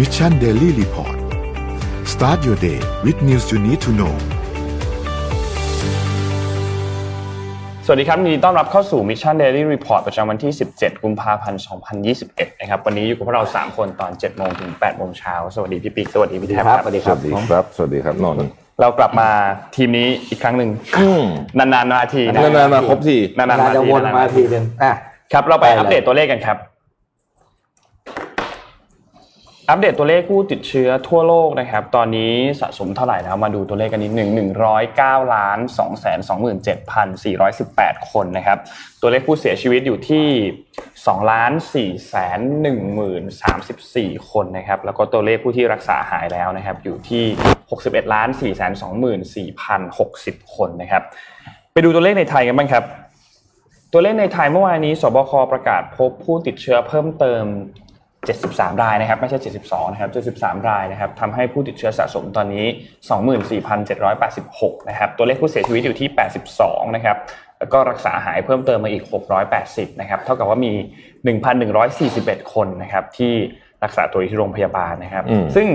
Mission Daily Report start your day with news you need to know สวัสดีครับยินดีต้อนรับเข้าสู่ Mission Daily Report ประจำวันที่ 17 กุมภาพันธ์ 2021 นะครับ วันนี้อยู่กับพวกเรา 3 คนตอน 7 โมงถึง 8 โมงเช้า สวัสดีพี่ปิ๊ก สวัสดีพี่แท็บครับ สวัสดีสวัสดีครับ สวัสดีครับนนท์เรากลับมาทีมนี้อีกครั้งหนึ่งนานๆมาทีนะนานๆมาครบทีนานๆนามาจะทีวนนานๆมามาทีทีหนึ่งอะครับ เราไปไปเลยอัปเดตตัวเลขกันครับ อัปเดตตัวเลขผู้ติดเชื้อทั่วโลกนะครับ ตอนนี้สะสมเท่าไหร่แล้ว มาดูตัวเลขกันนิดหนึ่งหนึ่งร้อยเก้าล้านสองแสนสองหมื่นเจ็ดพันสี่ร้อยสิบแปดคนนะครับ ตัวเลขผู้เสียชีวิตอยู่ที่สองล้านสี่แสนหนึ่งหมื่นสามสิบสี่คนนะครับ แล้วก็ตัวเลขผู้ที่รักษาหายแล้วนะครับ อยู่ที่หกสิบเอ็ดล้านสี่แสนสองหมื่นสี่พันหกสิบคนนะครับ ไปดูตัวเลขในไทยกันบ้างครับตัวเลขในไทยเมื่อวานนี้ สบคประกาศพบผู้ติดเชื้อเพิ่มเติม 73 รายนะครับ ไม่ใช่ 72 นะครับ 73 รายนะครับทำให้ผู้ติดเชื้อสะสมตอนนี้ 24,786 นะครับ ตัวเลขผู้เสียชีวิตอยู่ที่ 82 นะครับ แล้วก็รักษาหายเพิ่มเติมมาอีก 680 นะครับ เท่ากับว่ามี 1,141 คนนะครับที่รักษาตัวอยู่ที่โรงพยาบาลนะครับอืมซึ่ง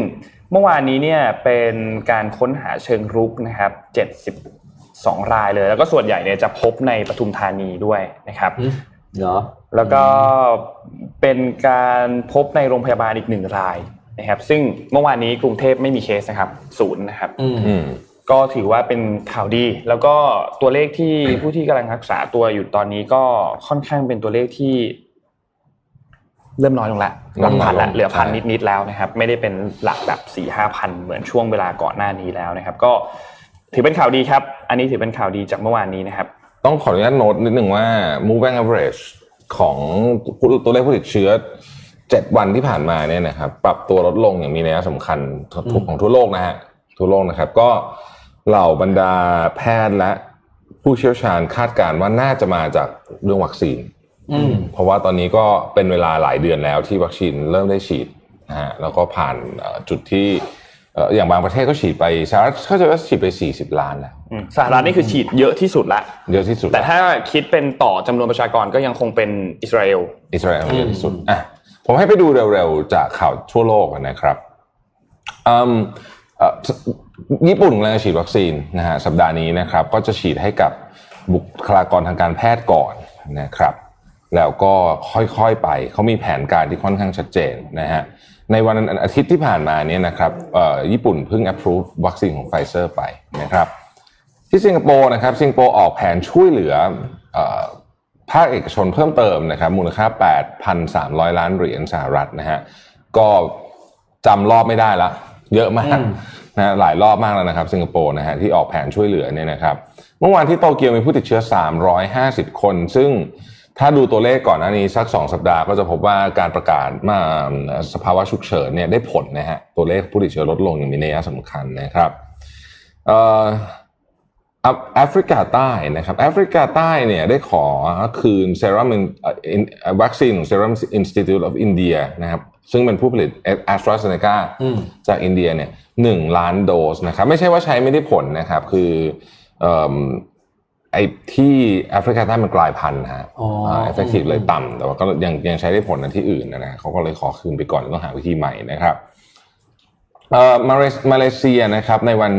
เมื่อวานนี้เนี่ยเป็นการค้นหาเชิงรุกนะครับ72รายเลย แล้วก็ส่วนใหญ่เนี่ยจะพบในปทุมธานีด้วยนะครับ เหรอแล้วก็เป็นการพบในโรงพยาบาลอีกหนึ่งรายนะครับ ซึ่งเมื่อวานนี้กรุงเทพไม่มีเคสนะครับศูนย์นะครับอืมอืมก็ถือว่าเป็นข่าวดี แล้วก็ตัวเลขที่ผู้ที่กำลังรักษาตัวอยู่ตอนนี้ก็ค่อนข้างเป็นตัวเลขที่ เริ่มน้อยลงละหลักพันละเหลือพันนิดๆแล้วนะครับ ไม่ได้เป็นหลักแบบสี่ห้าพันเหมือนช่วงเวลาก่อนหน้านี้แล้วนะครับ ก็ถือเป็นข่าวดีครับ อันนี้ถือเป็นข่าวดีจากเมื่อวานนี้นะครับ ต้องขออนุญาตโน้ตนิดหนึ่งว่า moving average ของตัวเลขผู้ติดเชื้อ7วันที่ผ่านมาเนี่ยนะครับ ปรับตัวลดลงอย่างมีนัยสำคัญทุกของทั่วโลกนะฮะทั่วโลกนะครับ ก็เหล่าบรรดาแพทย์และผู้เชี่ยวชาญคาดการณ์ว่าน่าจะมาจากเรื่องวัคซีนอืมเพราะว่าตอนนี้ก็เป็นเวลาหลายเดือนแล้วที่วัคซีนเริ่มได้ฉีดนะฮะแล้วก็ผ่านเอ่อจุดที่เอ่ออย่างบางประเทศก็ฉีดไปสหรัฐเข้าใจว่าฉีดไป 40 ล้านแล้วอืมสหรัฐนี่คือฉีดเยอะที่สุดละเยอะที่สุด แต่ถ้าคิดเป็นต่อจำนวนประชากรก็ยังคงเป็นอิสราเอลอิสราเอลเยอะที่สุดอะผมให้ไปดูเร็วๆจากข่าวทั่วโลกนะครับอืมเอ่อญี่ปุ่นกำลังจะฉีดวัคซีนนะฮะสัปดาห์นี้นะครับ ก็จะฉีดให้กับบุคลากรทางการแพทย์ก่อนนะครับ แล้วก็ค่อยๆไปเขามีแผนการที่ค่อนข้างชัดเจนนะฮะ ในวันอาทิตย์ที่ผ่านมาเนี่ยนะครับเอ่อญี่ปุ่นเพิ่ง approve วัคซีนของไฟเซอร์ไปนะครับที่สิงคโปร์นะครับสิงคโปร์ออกแผนช่วยเหลือเออภาคเอกชนเพิ่มเติมนะครับมูลค่า 8,300 ล้านเหรียญสหรัฐนะฮะก็จำรอบไม่ได้ละ เยอะมากนะหลายรอบมากแล้วนะครับสิงคโปร์นะฮะที่ออกแผนช่วยเหลือเนี่ยนะครับ เมื่อวานที่โตเกียวมีผู้ติดเชื้อ 350 คน ซึ่ง ถ้าดูตัวเลขก่อนหน้านี้สัก2สัปดาห์ก็จะพบว่าการประกาศมาสภาวะฉุกเฉินเนี่ยได้ผลนะฮะตัวเลขผู้ติดเชื้อลดลงอย่างมีนัยสำคัญนะครับเอ่อแอฟแอฟริกาใต้นะครับแอฟริกาใต้เนี่ยได้ขอคืนเซรั่มวัคซีนของ Serum Institute of India นะครับซึ่งเป็นผู้ผลิต AstraZeneca อืมจากอินเดียเนี่ยหนึ่งล้านโดสนะครับไม่ใช่ว่าใช้ไม่ได้ผลนะครับคือเอิ่ม ไอ้ที่แอฟริกาใต้มันกลายพันธุ์นะฮะอ๋อ effectiveเลยต่ำแต่ว่าก็ยังยังใช้ได้ผลในที่อื่นนะนะเขาก็เลยขอคืนไปก่อนต้องหาวิธีใหม่นะครับเอ่อมาเลมาเลเซียนะครับในวัน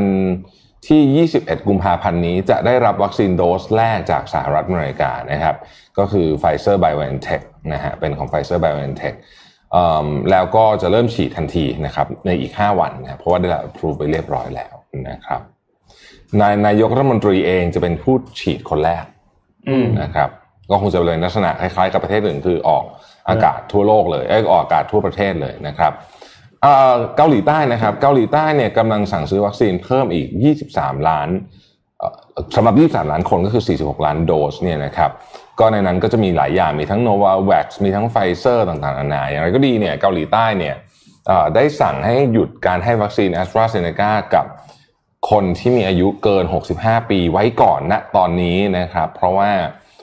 ที่ 21 กุมภาพันธ์นี้จะได้รับวัคซีนโดสแรกจากสหรัฐอเมริกานะครับ ก็คือ Pfizer BioNTech นะฮะเป็นของ Pfizer BioNTech เอิ่มแล้วก็จะเริ่มฉีดทันทีนะครับในอีก 5 วันนะครับเพราะว่าได้รับ approve ไปเรียบร้อยแล้วนะครับ นายนายกรัฐมนตรีเองจะเป็นผู้ฉีดคนแรกอืมนะครับ ก็คงจะเป็นลักษณะคล้ายๆกับประเทศอื่นคือออกอากาศทั่วโลกเลยเอยออกอากาศทั่วประเทศเลยนะครับเอ่อเกาหลีใต้นะครับ เกาหลีใต้เนี่ยกำลังสั่งซื้อวัคซีนเพิ่มอีก 23 ล้านเอ่อสำหรับ 23 ล้านคนก็คือ 46 ล้านโดสเนี่ยนะครับ ก็ในนั้นก็จะมีหลายอย่างมีทั้ง Novavax มีทั้งไฟเซอร์ต่างๆนานาอย่างไรก็ดีเนี่ยเกาหลีใต้เนี่ยเอ่อได้สั่งให้หยุดการให้วัคซีน a s t r a z e ซ e c a กับ คนที่มีอายุเกิน 65 ปีไว้ก่อนณตอนนี้นะครับ เพราะว่า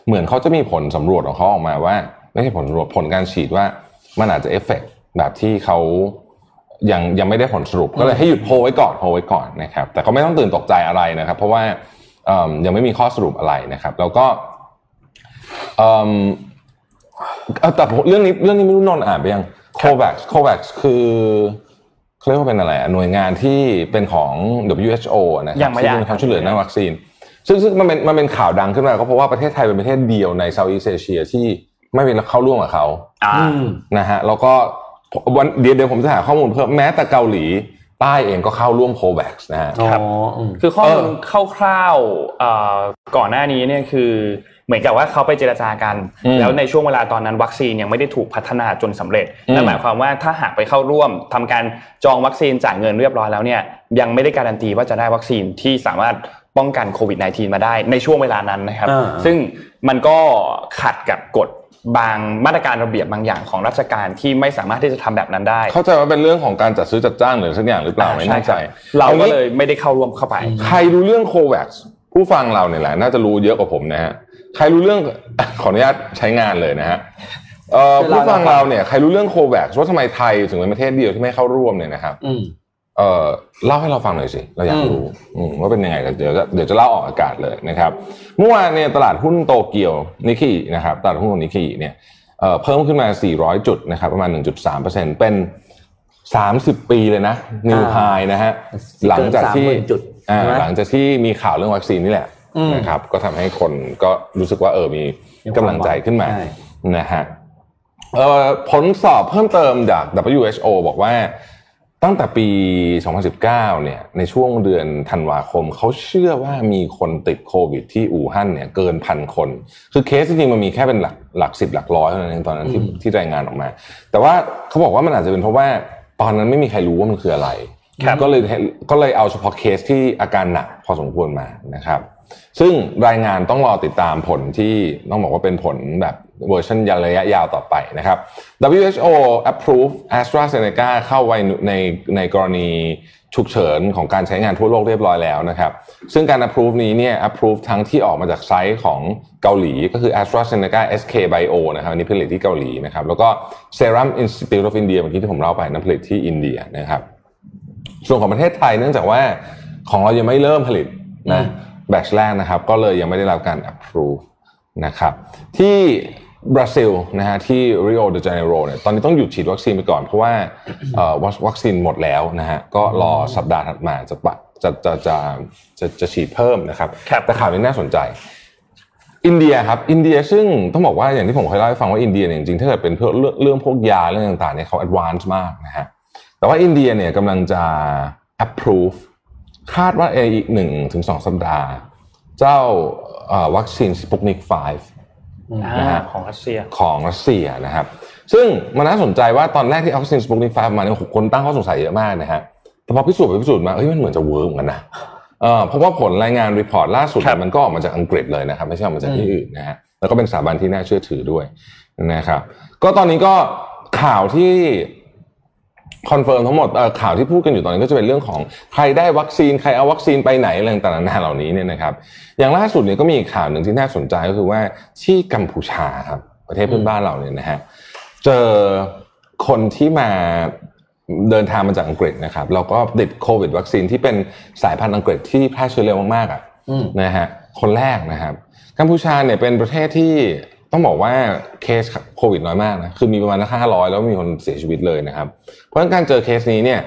เหมือนเขาจะมีผลสำรวจของเขาออกมาว่า ไม่ใช่ผลสำรวจผลการฉีดว่ามันอาจจะเอฟเฟกแบบที่เขายังยังไม่ได้ผลสรุปก็เลยให้หยุดโฮไว้ก่อนโฮไว้ก่อนนะครับ แต่ก็ไม่ต้องตื่นตกใจอะไรนะครับ เพราะว่ายังไม่มีข้อสรุปอะไรนะครับ แล้วก็แต่ผมเรื่องนี้เรื่องนี้ไม่รู้นนอ่านไปยังโควัคโควัคคือ เขาเรียกว่าเป็นอะไรอะหน่วยงานที่เป็นของ WHO นะคยัรับงไม่ที่ได้เป็นความช่วยเหลือด้านวัคซีน ซึ่งซึ่งมันเป็นมันเป็นข่าวดังขึ้นมาก็เพราะว่าประเทศไทยเป็นประเทศเดียวในเซาท์อีสเอเชียที่ไม่เป็นเข้าร่วมกับเขาอ่าอืมนะฮะแล้วก็วันเดี๋ยวเดี๋ยวผมจะหาข้อมูลเพิ่มแม้แต่เกาหลีใต้เองก็เข้าร่วมโควัคนะฮะอ๋อครับอืมคือข้อมูลเออคร่าวๆเอ่อก่อนหน้านี้เนี่ยคือเห มือนกับว่าเขาไปเจรจากันอืมแล้วในช่วงเวลาตอนนั้นวัคซีนยังไม่ได้ถูกพัฒนาจนสำเร็จอืมนั่นหมายความว่าถ้าหากไปเข้าร่วมทำการจองวัคซีนจ่ายเงินเรียบร้อยแล้วเนี่ยยังไม่ได้การันตีว่าจะได้วัคซีนที่สามารถป้องกันโควิด -19 มาได้ในช่วงเวลานั้นนะครับอ่าซึ่งมันก็ขัดกับกฎบางมาตรการระเบียบบางอย่างของราชการที่ไม่สามารถที่จะทำแบบนั้นได้ เข้าใจว่าเป็นเรื่องของการจัดซื้อจัดจ้างหรือสักอย่างหรือเปล่าไม่แน่ใจช่ครับเราก็เลยไม่ได้เข้าร่วมเข้าไป ใครรู้เรื่องโควัค ผู้ฟังเราเนี่ยแหละน่าจะรู้เยอะกว่าผมนะฮะใครรู้เรื่องขออนุญาตใช้งานเลยนะฮะเอ่อเวลาผู้ฟังเราเราเนี่ยใครรู้เรื่องโควัคว่าทำไมไทยถึงเป็นประเทศเดียวที่ไม่เข้าร่วมเนี่ยนะครับอืมเอ่อเล่าให้เราฟังหน่อยสิเราอยากรู้อืมว่าเป็นยังไงกันเดี๋ยวจะเดี๋ยวจะเล่าออกอากาศเลยนะครับเมื่อวานเนี่ยตลาดหุ้นโตเกียวนิกกี้นะครับตลาดหุ้นของนิกกี้เนี่ยเอ่อเพิ่มขึ้นมา 400 จุดนะครับประมาณ 1.3%เป็น 30 ปีเลยนะนิวอ่าไฮนะฮะหลังจากที่เกิน30,000จุดอ่าใช่ไหมหลังจากที่มีข่าวเรื่องวัคซีนนี่แหละอืมนะครับ ก็ทำให้คนก็รู้สึกว่าเออมีกำลังใจขึ้นมาใช่นะฮะเอ่อผลสอบเพิ่มเติมจาก WHO บอกว่าตั้งแต่ปี 2019 เนี่ย ในช่วงเดือนธันวาคม เขาเชื่อว่ามีคนติดโควิดที่อู่ฮั่นเนี่ยเกินพันคน คือเคสจริงๆมันมีแค่เป็นหลักหลักสิบหลักร้อยเท่านั้นเองตอนนั้นที่อืมที่รายงานออกมา แต่ว่าเขาบอกว่ามันอาจจะเป็นเพราะว่าตอนนั้นไม่มีใครรู้ว่ามันคืออะไรครับ ก็เลยก็เลยเอาเฉพาะเคสที่อาการหนักพอสมควรมานะครับ ซึ่งรายงานต้องรอติดตามผลที่ต้องบอกว่าเป็นผลแบบเวอร์ชันยาระยะยาวต่อไปนะครับ WHO approve AstraZeneca เข้าไว้ในในกรณีฉุกเฉินของการใช้งานทั่วโลกเรียบร้อยแล้วนะครับ ซึ่งการ approve นี้เนี่ย approve ทั้งที่ออกมาจาก site ของเกาหลีก็คือ AstraZeneca SK Bio นะครับนนี้ผลิตที่เกาหลีนะครับ แล้วก็ Serum Institute of India เมื่อกี้ที่ผมเล่าไปนั่นผลิตที่อินเดียนะครับ ส่วนของประเทศไทยเนื่องจากว่าของเรายังไม่เริ่มผลิตนะ batch แรกนะครับ ก็เลยยังไม่ได้รับการ approve นะครับที่บราซิลนะฮะที่ริโอเดจาเนโรเนี่ยตอนนี้ต้องหยุดฉีดวัคซีนไปก่อน เพราะว่าเอ่อวัควัคซีนหมดแล้วนะฮะก็รอสัปดาห์ถัดมาจะปะจะจะจะจะจะฉีดเพิ่มนะครับครับแต่ข่าวนี้น่าสนใจ อินเดียครับอินเดียซึ่งต้องบอกว่าอย่างที่ผมเคยเล่าให้ฟังว่าอินเดียเนี่ยจริงๆถ้าเกิดเป็นเพื่อเรื่องเรื่องพวกยาเรื่องต่างๆเนี่ยเขา advance มากนะฮะ แต่ว่าอินเดียเนี่ยกำลังจะ approve คาดว่าอีกหนึ่งถึงสองสัปดาห์ เจ้าเอ่อวัคซีน Sputnik 5นะฮะของรัสเซียของรัสเซียนะครับ ซึ่งมันน่าสนใจว่าตอนแรกที่เอาวัคซีน Sputnik 5มาเนี่ยโอ้โหคนตั้งข้อสงสัยเยอะมากนะฮะแต่พอพิสูจน์ไปพิสูจน์มาเฮ้ยมันเหมือนจะ work เหมือนกันนะเออเพราะว่าผลรายงาน report ล่าสุดครับมันก็ออกมาจากอังกฤษเลยนะครับ ไม่ใช่ออกมาจากที่อื่นนะฮะแล้วก็เป็นสถาบันที่น่าเชื่อถือด้วยนะครับ ก็ตอนนี้ก็ข่าวที่ confirm ทั้งหมดข่าวที่พูดกันอยู่ตอนนี้ก็จะเป็นเรื่องของใครได้วัคซีนใครเอาวัคซีนไปไหนอะไรต่างๆเหล่านี้เนี่ยนะครับ อย่างล่าสุดเนี่ยก็มีข่าวหนึ่งที่น่าสนใจก็คือว่าที่กัมพูชาครับประเทศเพื่อนบ้านเราเนี่ยนะฮะเจอคนที่มาเดินทางมาจากอังกฤษนะครับแล้วก็ติดโควิด วัคซีนที่เป็นสายพันธุ์อังกฤษที่แพร่เชื้อเร็วมากๆอะนะฮะคนแรกนะครับกัมพูชาเนี่ยเป็นประเทศที่ ต้องบอกว่าเคสโควิดน้อยมากนะคือมีประมาณห้าร้อยแล้วมีคนเสียชีวิตเลยนะครับ เพราะงั้นการเจอเคสนี้เนี่ย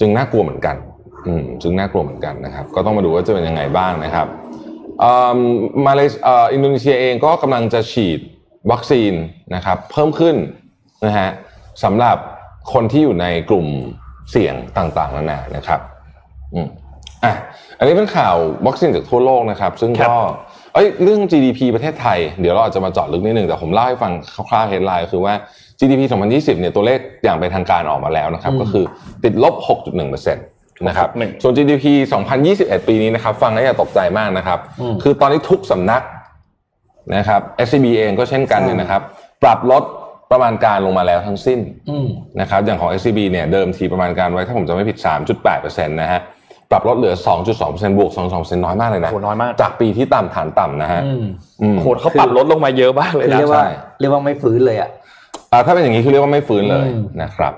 จึงน่ากลัวเหมือนกันอืมจึงน่ากลัวเหมือนกันนะครับ ก็ต้องมาดูว่าจะเป็นยังไงบ้างนะครับอ่อมาเลเอ่ออินโดนีเซียเองก็กำลังจะฉีดวัคซีนนะครับ เพิ่มขึ้นนะฮะสำหรับคนที่อยู่ในกลุ่มเสี่ยงต่างๆนานานะครับอืมอะอันนี้เป็นข่าววัคซีนจากทั่วโลกนะครับ ซึ่งก็ เอ้ยเรื่อง GDP ประเทศไทย เดี๋ยวเราอาจจะมาเจาะลึกนิดนึงแต่ผมเล่าให้ฟังคร่าวๆ headline ก็คือว่า GDP 2020เนี่ยตัวเลขอย่างเป็นทางการออกมาแล้วนะครับก็คือติดลบ 6.1%นะครับ6.1ส่วน GDP 2021 ปีนี้นะครับฟังแล้วอย่าตกใจมากนะครับอืมคือตอนนี้ทุกสำนักนะครับ SCB เองก็เช่นกันเนี่ยนะครับ ปรับลดประมาณการลงมาแล้วทั้งสิ้นอืมนะครับอย่างของ SCB เนี่ยเดิมทีประมาณการไว้ถ้าผมจะไม่ผิด 3.8%นะฮะ ปรับลดเหลือ 2.2%บวก 2.2%น้อยมากเลยนะโหน้อยมาก จากปีที่ต่ำฐานต่ำนะฮะอืมอืมโหเขาปรับลดลงมาเยอะมากเลยคือนะเรียกว่าใช่เรียกว่าไม่ฟื้นเลยอะอ่าถ้าเป็นอย่างนี้คือเรียกว่าไม่ฟื้นเลยอืมนะครับ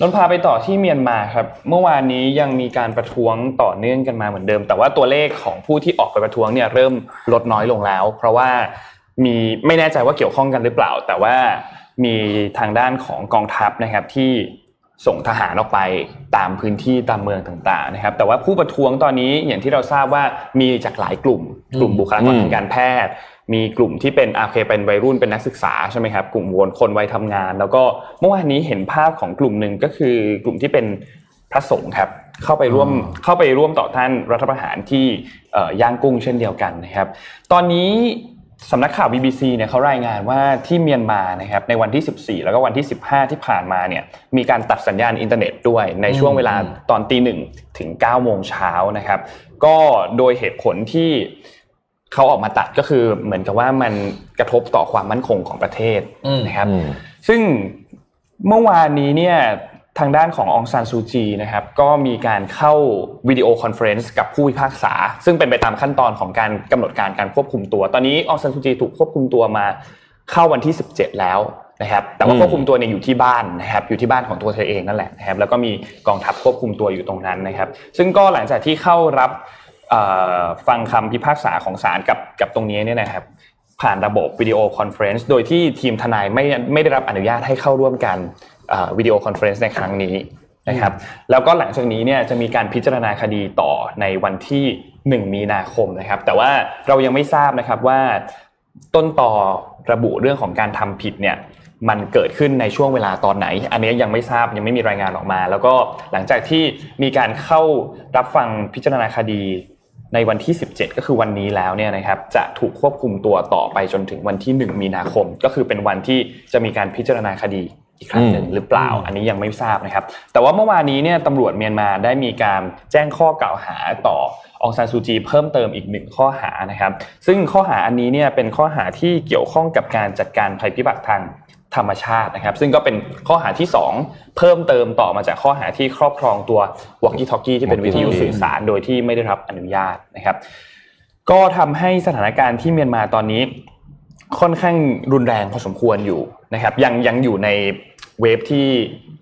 นนท์พาไปต่อที่เมียนมาครับ เมื่อวานนี้ยังมีการประท้วงต่อเนื่องกันมาเหมือนเดิม แต่ว่าตัวเลขของผู้ที่ออกไปประท้วงเนี่ยเริ่มลดน้อยลงแล้ว เพราะว่ามีไม่แน่ใจว่าเกี่ยวข้องกันหรือเปล่า แต่ว่ามีทางด้านของกองทัพนะครับที่ ส่งทหารออกไปตามพื้นที่ตามเมืองต่างๆนะครับ แต่ว่าผู้ประท้วงตอนนี้อย่างที่เราทราบว่ามีจากหลายกลุ่ม กลุ่มบุคลากรทางการแพทย์ มีกลุ่มที่เป็นอาเคเป็นวัยรุ่นเป็นนักศึกษาใช่ไหมครับกลุ่มวนคนวัยทำงาน แล้วก็เมื่อวานนี้เห็นภาพของกลุ่มหนึ่งก็คือกลุ่มที่เป็นพระสงฆ์ครับเข้าไปร่วมเข้าไปร่วมต่อต้านรัฐประหารที่ย่างกุ้งเช่นเดียวกันนะครับ ตอนนี้ สำนักข่าว BBC เนี่ยเขารายงานว่าที่เมียนมานะครับในวันที่ 14 แล้วก็วันที่ 15 ที่ผ่านมาเนี่ยมีการตัดสัญญาณอินเทอร์เน็ตด้วยในช่วงเวลาตอนตีหนึ่งถึง9โมงเช้านะครับก็โดยเหตุผลที่เขาออกมาตัดก็คือเหมือนกับว่ามันกระทบต่อความมั่นคงของประเทศนะครับซึ่งเมื่อวานนี้เนี่ย ทางด้านขององซานซูจีนะครับก็มีการเข้า video conference กับผู้พิพากษา ซึ่งเป็นไปตามขั้นตอนของการกำหนดการการควบคุมตัว ตอนนี้องซานซูจีถูกควบคุมตัวมาเข้าวันที่ 17 แล้วนะครับแต่ว่าควบคุมตัวเนี่ยอยู่ที่บ้านนะครับอยู่ที่บ้านของตัวเธอเองนั่นแหละนะครับแล้วก็มีกองทัพควบคุมตัวอยู่ตรงนั้นนะครับ ซึ่งก็หลังจากที่เข้ารับฟังคำพิพากษาของศาลกับกับตรงนี้เนี่ยนะครับผ่านระบบ video conference โดยที่ทีมทนายไม่ไม่ได้รับอนุญาตให้เข้าร่วมกัน video conference ในครั้งนี้นะครับแล้วก็หลังจากนี้เนี่ยจะมีการพิจารณาคดีต่อในวันที่ 1 มีนาคมนะครับ แต่ว่าเรายังไม่ทราบนะครับว่าต้นตอระบุเรื่องของการทำผิดเนี่ยมันเกิดขึ้นในช่วงเวลาตอนไหน อันนี้ยังไม่ทราบยังไม่มีรายงานออกมา แล้วก็หลังจากที่มีการเข้ารับฟังพิจารณาคดีในวันที่ 17 ก็คือวันนี้แล้วเนี่ยนะครับจะถูกควบคุมตัวต่อไปจนถึงวันที่ 1 มีนาคม ก็คือเป็นวันที่จะมีการพิจารณาคดี อีกครั้งหนึ่งหรือเปล่า อันนี้ยังไม่ทราบนะครับ แต่ว่าเมื่อวานนี้เนี่ยตำรวจเมียนมาได้มีการแจ้งข้อกล่าวหาต่อองซานซูจีเพิ่มเติมอีกหนึ่งข้อหานะครับ ซึ่งข้อหาอันนี้เนี่ยเป็นข้อหาที่เกี่ยวข้องกับการจัดการภัยพิบัติทางธรรมชาตินะครับ ซึ่งก็เป็นข้อหาที่ 2 เพิ่มเติมต่อมาจากข้อหาที่ครอบครองตัววอกกี้ทอกกี้ที่เป็นวิทยุสื่อสารโดยที่ไม่ได้รับอนุญาตนะครับ ก็ทำให้สถานการณ์ที่เมียนมาตอนนี้ค่อนข้างรุนแรงพอสมควรอยู่นะครับ ยังยังอยู่ใน เวฟที่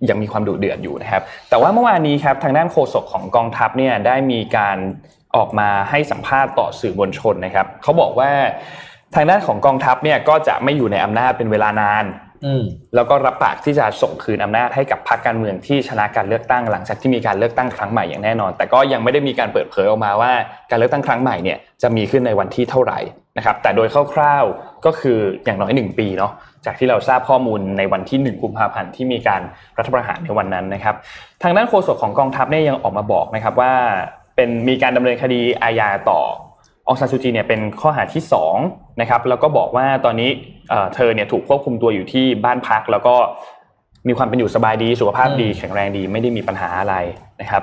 ยังมีความดุเดือดอยู่นะครับ แต่ว่าเมื่อวานนี้ครับทางด้านโฆษกของกองทัพเนี่ยได้มีการออกมาให้สัมภาษณ์ต่อสื่อมวลชนนะครับเขาบอกว่าทางด้านของกองทัพเนี่ยก็จะไม่อยู่ในอำนาจเป็นเวลานานแล้วก็รับปากที่จะส่งคืนอำนาจให้กับพรรคการเมืองที่ชนะการเลือกตั้งหลังจากที่มีการเลือกตั้งครั้งใหม่อย่างแน่นอน แต่ก็ยังไม่ได้มีการเปิดเผยออกมาว่าการเลือกตั้งครั้งใหม่เนี่ยจะมีขึ้นในวันที่เท่าไหร่ นะครับแต่โดยคร่าวๆก็คืออย่างน้อยหนึ่งปีเนาะจากที่เราทราบข้อมูลในวันที่ 1 กุมภาพันธ์ที่มีการรัฐประหารในวันนั้นนะครับ ทางด้านโฆษกของกองทัพเนี่ยยังออกมาบอกนะครับว่าเป็นมีการดำเนินคดีอาญาต่อองซานซูจีเนี่ยเป็นข้อหาที่2นะครับแล้วก็บอกว่าตอนนี้เธอเนี่ยถูกควบคุมตัวอยู่ที่บ้านพัก แล้วก็มีความเป็นอยู่สบายดีสุขภาพดีแข็งแรงดีไม่ได้มีปัญหาอะไรนะครับ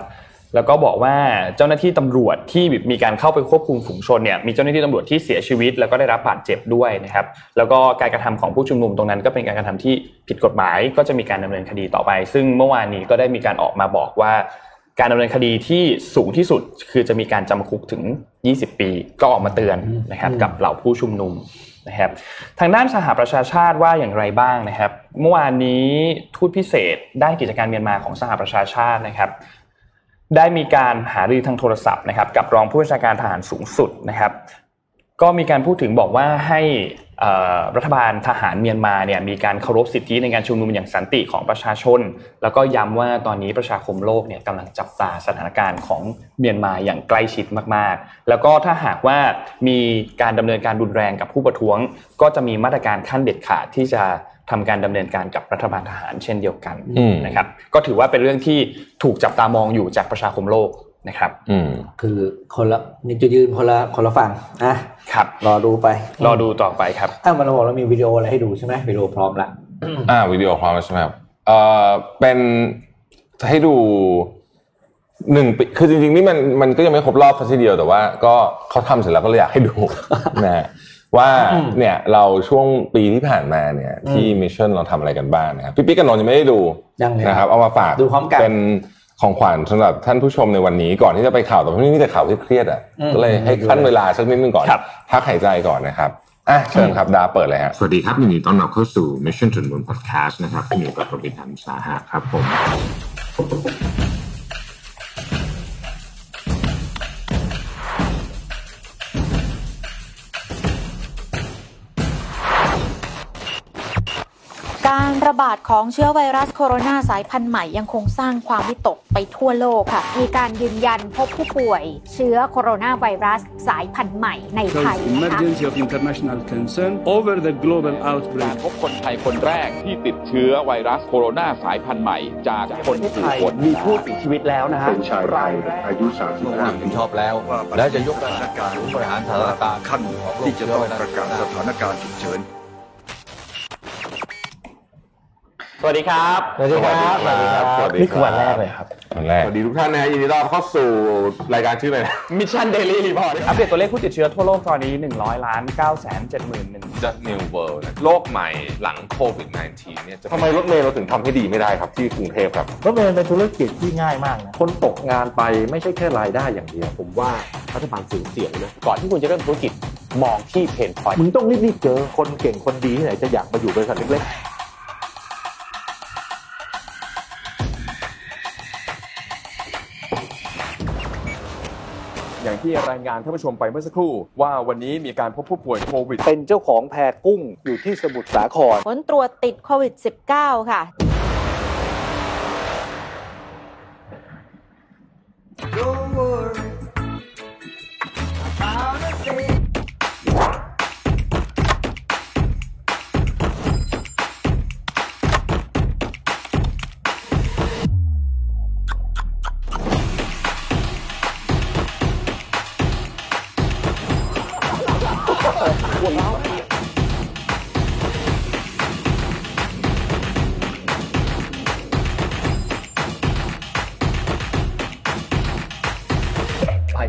แล้วก็บอกว่าเจ้าหน้าที่ตำรวจที่มีการเข้าไปควบคุมฝูงชนเนี่ยมีเจ้าหน้าที่ตำรวจที่เสียชีวิต แล้วก็ได้รับบาดเจ็บด้วยนะครับ แล้วก็การกระทำของผู้ชุมนุมตรงนั้น ก็เป็นการกระทำที่ผิดกฎหมาย ก็จะมีการดำเนินคดีต่อไป ซึ่งเมื่อวานนี้ก็ได้มีการออกมาบอกว่า การดำเนินคดีที่สูงที่สุด คือจะมีการจำคุกถึง 20 ปี ก็ออกมาเตือนนะครับกับเหล่าผู้ชุมนุมนะครับทางด้านสหประชาชาติว่าอย่างไรบ้างนะครับ เมื่อวานนี้ทูตพิเศษด้านกิจการเมียนมาของสหประชาชาตินะครับ ได้มีการหารือทางโทรศัพท์นะครับกับรองผู้บัญชาการทหารสูงสุดนะครับ ก็มีการพูดถึงบอกว่าให้รัฐบาลทหารเมียนมาเนี่ยมีการเคารพสิทธิในการชุมนุมอย่างสันติของประชาชน แล้วก็ย้ำว่าตอนนี้ประชาคมโลกเนี่ยกำลังจับตาสถานการณ์ของเมียนมาอย่างใกล้ชิดมากๆ แล้วก็ถ้าหากว่ามีการดำเนินการรุนแรงกับผู้ประท้วง ก็จะมีมาตรการขั้นเด็ดขาดที่จะ ทำการดำเนินการกับรัฐบาลทหารเช่นเดียวกันนะครับ ก็ถือว่าเป็นเรื่องที่ถูกจับตามองอยู่จากประชาคมโลกนะครับ อืมคือคนละนี่จะยืนคนละคนละฝั่งนะครับ รอดูไป รอดูต่อไปครับถ้ามันเราบอกเรามีวิดีโออะไรให้ดูใช่ไหมวิดีโอพร้อมละอ่าวิดีโอพร้อมแล้วใช่ไหมครับเอ่อเป็นให้ดูหนึ่งปีคือจริงๆนี่มันมันก็ยังไม่ครบรอบทีเดียวแต่ว่า ก็เขาทำเสร็จแล้วก็เลยอยากให้ดูนะ ว่าเนี่ยเราช่วงปีที่ผ่านมาเนี่ยที่ Mission เราทำอะไรกันบ้างนะครับพี่ปิ๊กกับนนท์ยังไม่ได้ดูนะครับเอามาฝากดูพร้อมกันเป็นของขวัญสำหรับท่านผู้ชมในวันนี้ก่อนที่จะไปข่าวแต่พวกนี้มีแต่ข่าวที่เครียดอะก็เลยให้คั่นเวลาสักนิดนึงก่อนพักหายใจก่อนนะครับอะเชิญครับดาเปิดเลยฮะสวัสดีครับยินดีต้อนรับเข้าสู่ Mission to the Moon Podcast นะครับอยู่กับโรบินทันสาหะครับผม ของเชื้อไวรัสโคโรนาสายพันธุ์ใหม่ยังคงสร้างความวิตกไปทั่วโลกค่ะ มีการยืนยันพบผู้ป่วยเชื้อโคโรนาไวรัสสายพันธุ์ใหม่ในไทยนะคะ emergency of international concern over the global การ outbreak. พบคนไทยคนแรกที่ติดเชื้อไวรัสโคโรนาสายพันธุ์ใหม่ จากคนสู่คนมีผู้เสียชีวิตแล้วนะฮะเป็นชายไทยอายุ35เห็นชอบแล้ว แล้วจะยกระดับการบริหารสถานการณ์ขั้นที่จะต้องประกาศสถานการณ์ฉุกเฉิน สวัสดีครับ สวัสดีครับ สวัสดีครับ สวัสดีนี่คือวันแรกเลยครับ วันแรก สวัสดีทุกท่านนะฮะยินดีต้อนรับเข้าสู่รายการชื่ออะไรนะ Mission Daily Report อัปเดตตัวเลขผู้ติดเชื้อทั่วโลกตอนนี้ 100 ล้าน9แสน71,000 Just New World นะโลกใหม่หลังโควิด -19 เนี่ยทำไมรถเมล์เราถึงทำให้ดีไม่ได้ครับที่กรุงเทพครับ รถเมล์เป็นธุรกิจที่ง่ายมากนะ คนตกงานไปไม่ใช่แค่รายได้อย่างเดียว ผมว่ารัฐบาลสูญเสียเลยก่อนที่คุณจะเริ่มธุรกิจมองที่ pain point มึงต้องรีบๆเจอคนเก่งคนดีที่ไหนจะอยากมาอยู่บริษัทเล็กอ ที่รายงานท่านผู้ชมไปเมื่อสักครู่ ว่าวันนี้มีการพบผู้ป่วยโควิดๆเป็นเจ้าของแพกุ้งอยู่ที่สมุทรสาคร ผลตรวจติดโควิด -19 ค่ะพ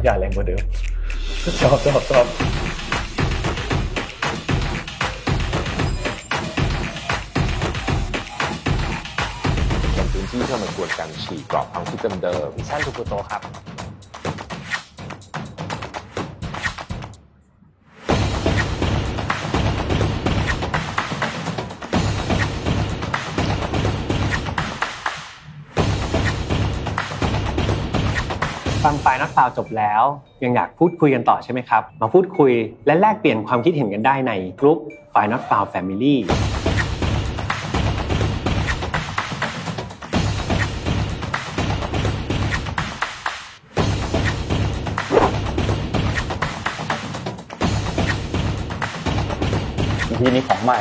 ายาแรงกว่าเดิมชอบชอบชอบเป็นพื้นที่ที่มันควรกันฉีกกรอบความคิดเดิมมิชชั่นทูกุโตครับ ฟังฝ่ายนักข่าวจบแล้ว ยังอยากพูดคุยกันต่อใช่ไหมครับ มาพูดคุยและแลกเปลี่ยนความคิดเห็นกันได้ในกลุ่มฝ่ายนักข่าวแฟมิลี่ทีนี้ของใหม่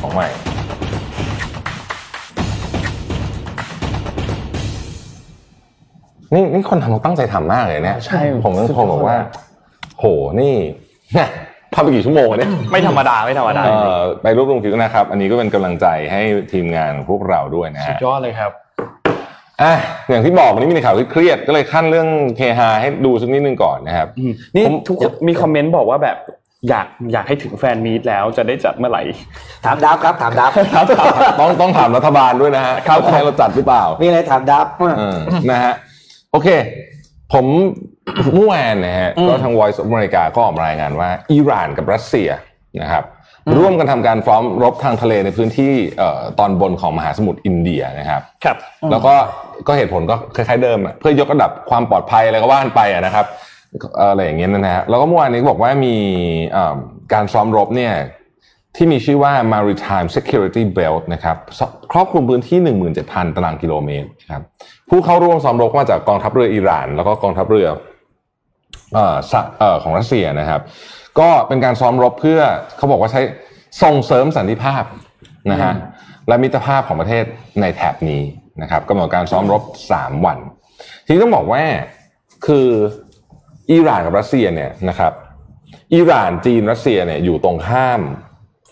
ของใหม่ นี่นี่คนทำเขาตั้งใจทำมากเลยเนี่ยใช่ผมต้องชมบอกว่า โหนี่เนี่ยทำไปกี่ชั่วโมงอะเนี่ยไม่ธรรมดาไม่ธรรมดาเอ่จริงอไปรวบรวมคลิปนะครับ อันนี้ก็เป็นกำลังใจให้ทีมงานของพวกเราด้วยนะๆสุดฮะยอดเลยครับอะอย่างที่บอกวันนี้มีข่าวที่เครียดก็เลยขั้นเรื่องเคฮาให้ดูสักนิดนึงก่อนนะครับนี่ผมทุกคนมีคอมเมนต์บอกว่าแบบอยากอยากให้ถึงแฟนมีตแล้วจะได้จัดเมื่อไหร่ ถามดับครับถามดับครับต้องต้องถามรัฐบาลด้วยนะฮะครับว่าจะให้เราจัดหรือเปล่ามีอะไรถามดับเออนะฮะ โอเค ผมเมื่อวานนะฮะก็ทาง Voice of America ก็ออกมารายงานว่าอิหร่านกับรัสเซียนะครับร่วมกันทำการฟ้อมรบทางทะเลในพื้นที่เอ่อตอนบนของมหาสมุทรอินเดียนะครับ ครับ แล้วก็ก็เหตุผลก็คล้ายๆเดิมอะเพื่อยกระดับความปลอดภัยอะไรก็ว่ากันไปอะนะครับเอ่ออะไรอย่างเงี้ยนะฮะแล้วก็เมื่อวานนี้ก็บอกว่ามีเอ่อการซ้อมรบเนี่ย ที่มีชื่อว่า Maritime Security Belt นะครับครอบคลุมพื้นที่ 17,000 ตารางกิโลเมตรครับผู้เข้าร่วมซ้อมรบก็มาจากกองทัพเรืออิหร่าน แล้วก็กองทัพเรือเอ่อสะเอ่อของรัสเซียนะครับ ก็เป็นการซ้อมรบเพื่อเขาบอกว่าใช้ส่งเสริมสันติภาพนะฮะและมิตรภาพของประเทศในแถบนี้นะครับกำหนดการซ้อมรบ 3 วัน ทีนี้ต้องบอกว่าคืออิหร่านกับรัสเซียเนี่ยนะครับอิหร่านจีนรัสเซียเนี่ยอยู่ตรงข้าม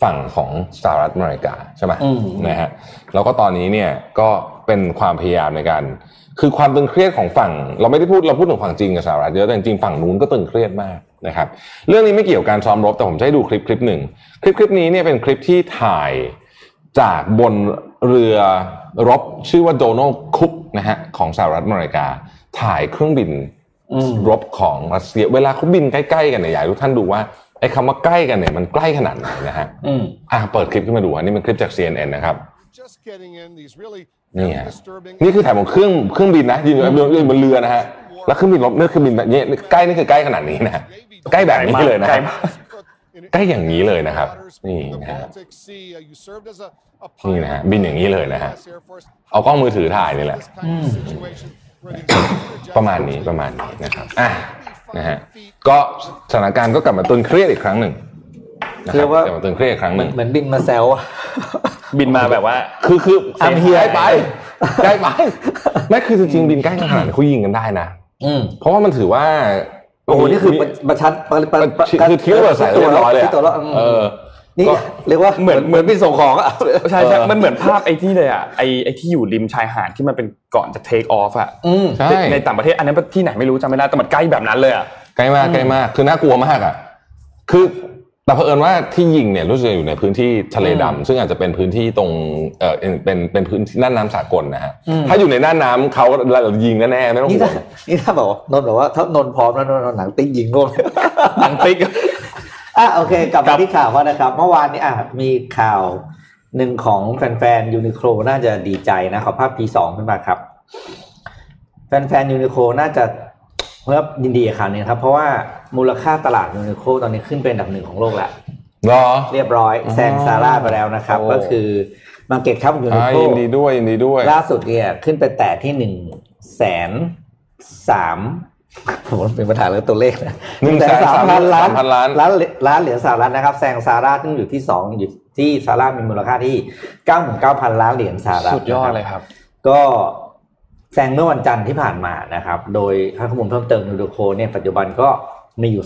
ฝั่งของสหรัฐอเมริกาใช่ไหมอืมนะฮะแล้วก็ตอนนี้เนี่ยก็เป็นความพยายามในการ คือความตึงเครียดของฝั่ง เราไม่ได้พูดเราพูดถึงฝั่งจีนกับสหรัฐเยอะแต่จริงๆฝั่งนู้นก็ตึงเครียดมากนะครับเรื่องนี้ไม่เกี่ยวกับการซ้อมรบแต่ผมจะให้ดูคลิปคลิปหนึ่งคลิปคลิปนี้เนี่ยเป็นคลิปที่ถ่ายจากบนเรือรบชื่อว่าโดนัลด์คุกนะฮะของสหรัฐอเมริกา ถ่ายเครื่องบินรบของรัสเซีย เวลาเขาบินใกล้ๆกันเนี่ยอยากให้ทุกท่านดูว่า ไอ้คำว่าใกล้กันเนี่ยมันใกล้ขนาดไหนนะฮะอืมอะเปิดคลิปขึ้นมาดูอันนี้เป็นคลิปจาก CNN นะครับ Just getting in these really นี่ฮะนี่คือถ่ายบนเครื่องเครื่องบินนะยืนอยู่บนบนเรือนะฮะแล้วเครื่องบินรบนี่เครื่องบินแบบนี้ใกล้นี่คือใกล้ขนาดนี้นะฮะใกล้แบบนี้เลยนะใกล้ฮะมากใกล้อย่างนี้เลยนะครับ นี่นะฮะนี่นะฮะบินอย่างนี้เลยนะฮะเอากล้องมือถือถ่ายนี่แหละประมาณนี้ประมาณนี้นะครับอะ นะฮะก็สถานการณ์ก็กลับมาตึงเครียดอีกครั้งหนึ่งนะคคือรับว่ากลับมาตึงเครียดอีกครั้งหนึ่งเหมือนบินมาแซวอะบินมาแบบว่า คือคือ I'm here ใกล้ไปใกล้ไปไม่คือจริงๆบินใกล้กันขนาดนี้เขายิงกันได้นะอืมเพราะว่ามันถือว่าโอ้โหนี่คือประชัดประประประคือทิ้งระเบิดใส่เรียบร้อยเลยที่ตัวแล้วอะอืมเออ นี่ก็เรียกว่าเหมือนเหมือนบินส่งของอะใช่ใช่มันเหมือนภาพไอ้ที่เลยอะไอ้ไอ้ที่อยู่ริมชายหาดที่มันเป็นก่อนจะเทคออฟอะอืมใช่ในต่างประเทศอันนั้นที่ไหนไม่รู้จำไม่ได้แต่มันใกล้แบบนั้นเลยอะใกล้มากใกล้มากคือน่ากลัวมากอะ คือแต่เผอิญว่าที่ยิงเนี่ยรู้สึกอยู่ในพื้นที่ทะเลดำซึ่งอาจจะเป็นพื้นที่ตรงเออเป็นเป็นพื้นที่น่านน้ำสากลนะฮะอืมถ้าอยู่ในน่านน้ำเขาเรายิงแน่ๆไม่ต้องนี่ห่วถ้างนี่ถ้าบอกว่านนท์บอกว่าถ้านนท์พร้อมแล้วนนท์เอาหนังติ๊กยิงร่วมหนังติ๊ก อะโอเคกลับมาที่ข่าวว่านะครับ เมื่อวานนี้อะมีข่าวหนึ่งของแฟนๆ Uniqlo น่าจะดีใจนะขอภาพ P2 ขึ้นมาครับ แฟนๆ Uniqlo น่าจะเริ่มยินดีกับข่าวนี้ครับ เพราะว่ามูลค่าตลาด Uniqlo ตอนนี้ขึ้นเป็นอันดับหนึ่งของโลกแล้วเหรอเรียบร้อยแซง Zara ไปแล้วนะครับโอ้ก็คือมาเก็ตครับยูนิอ่าโคลยินดีด้วยยินดีด้วย ล่าสุดเนี่ยขึ้นไปแตะที่หนึ่งแสนสาม ผมเป็นประธานเรื่องตัวเลขนะหนึ่งแสนสามพันล้านพันล้านล้านล้านเหรียญสหรัฐนะครับแซงซาร่าซึ่งอยู่ที่สองอยู่ที่ซาร่ามีมูลค่าที่เก้าหมื่นเก้าพันล้านเหรียญสหรัฐสุดยอดนะเลยครับ ก็แซงเมื่อวันจันทร์ที่ผ่านมานะครับ โดยให้ข้อมูลเพิ่มเติมนูโดโคเนี่ยปัจจุบันก็มีอยู่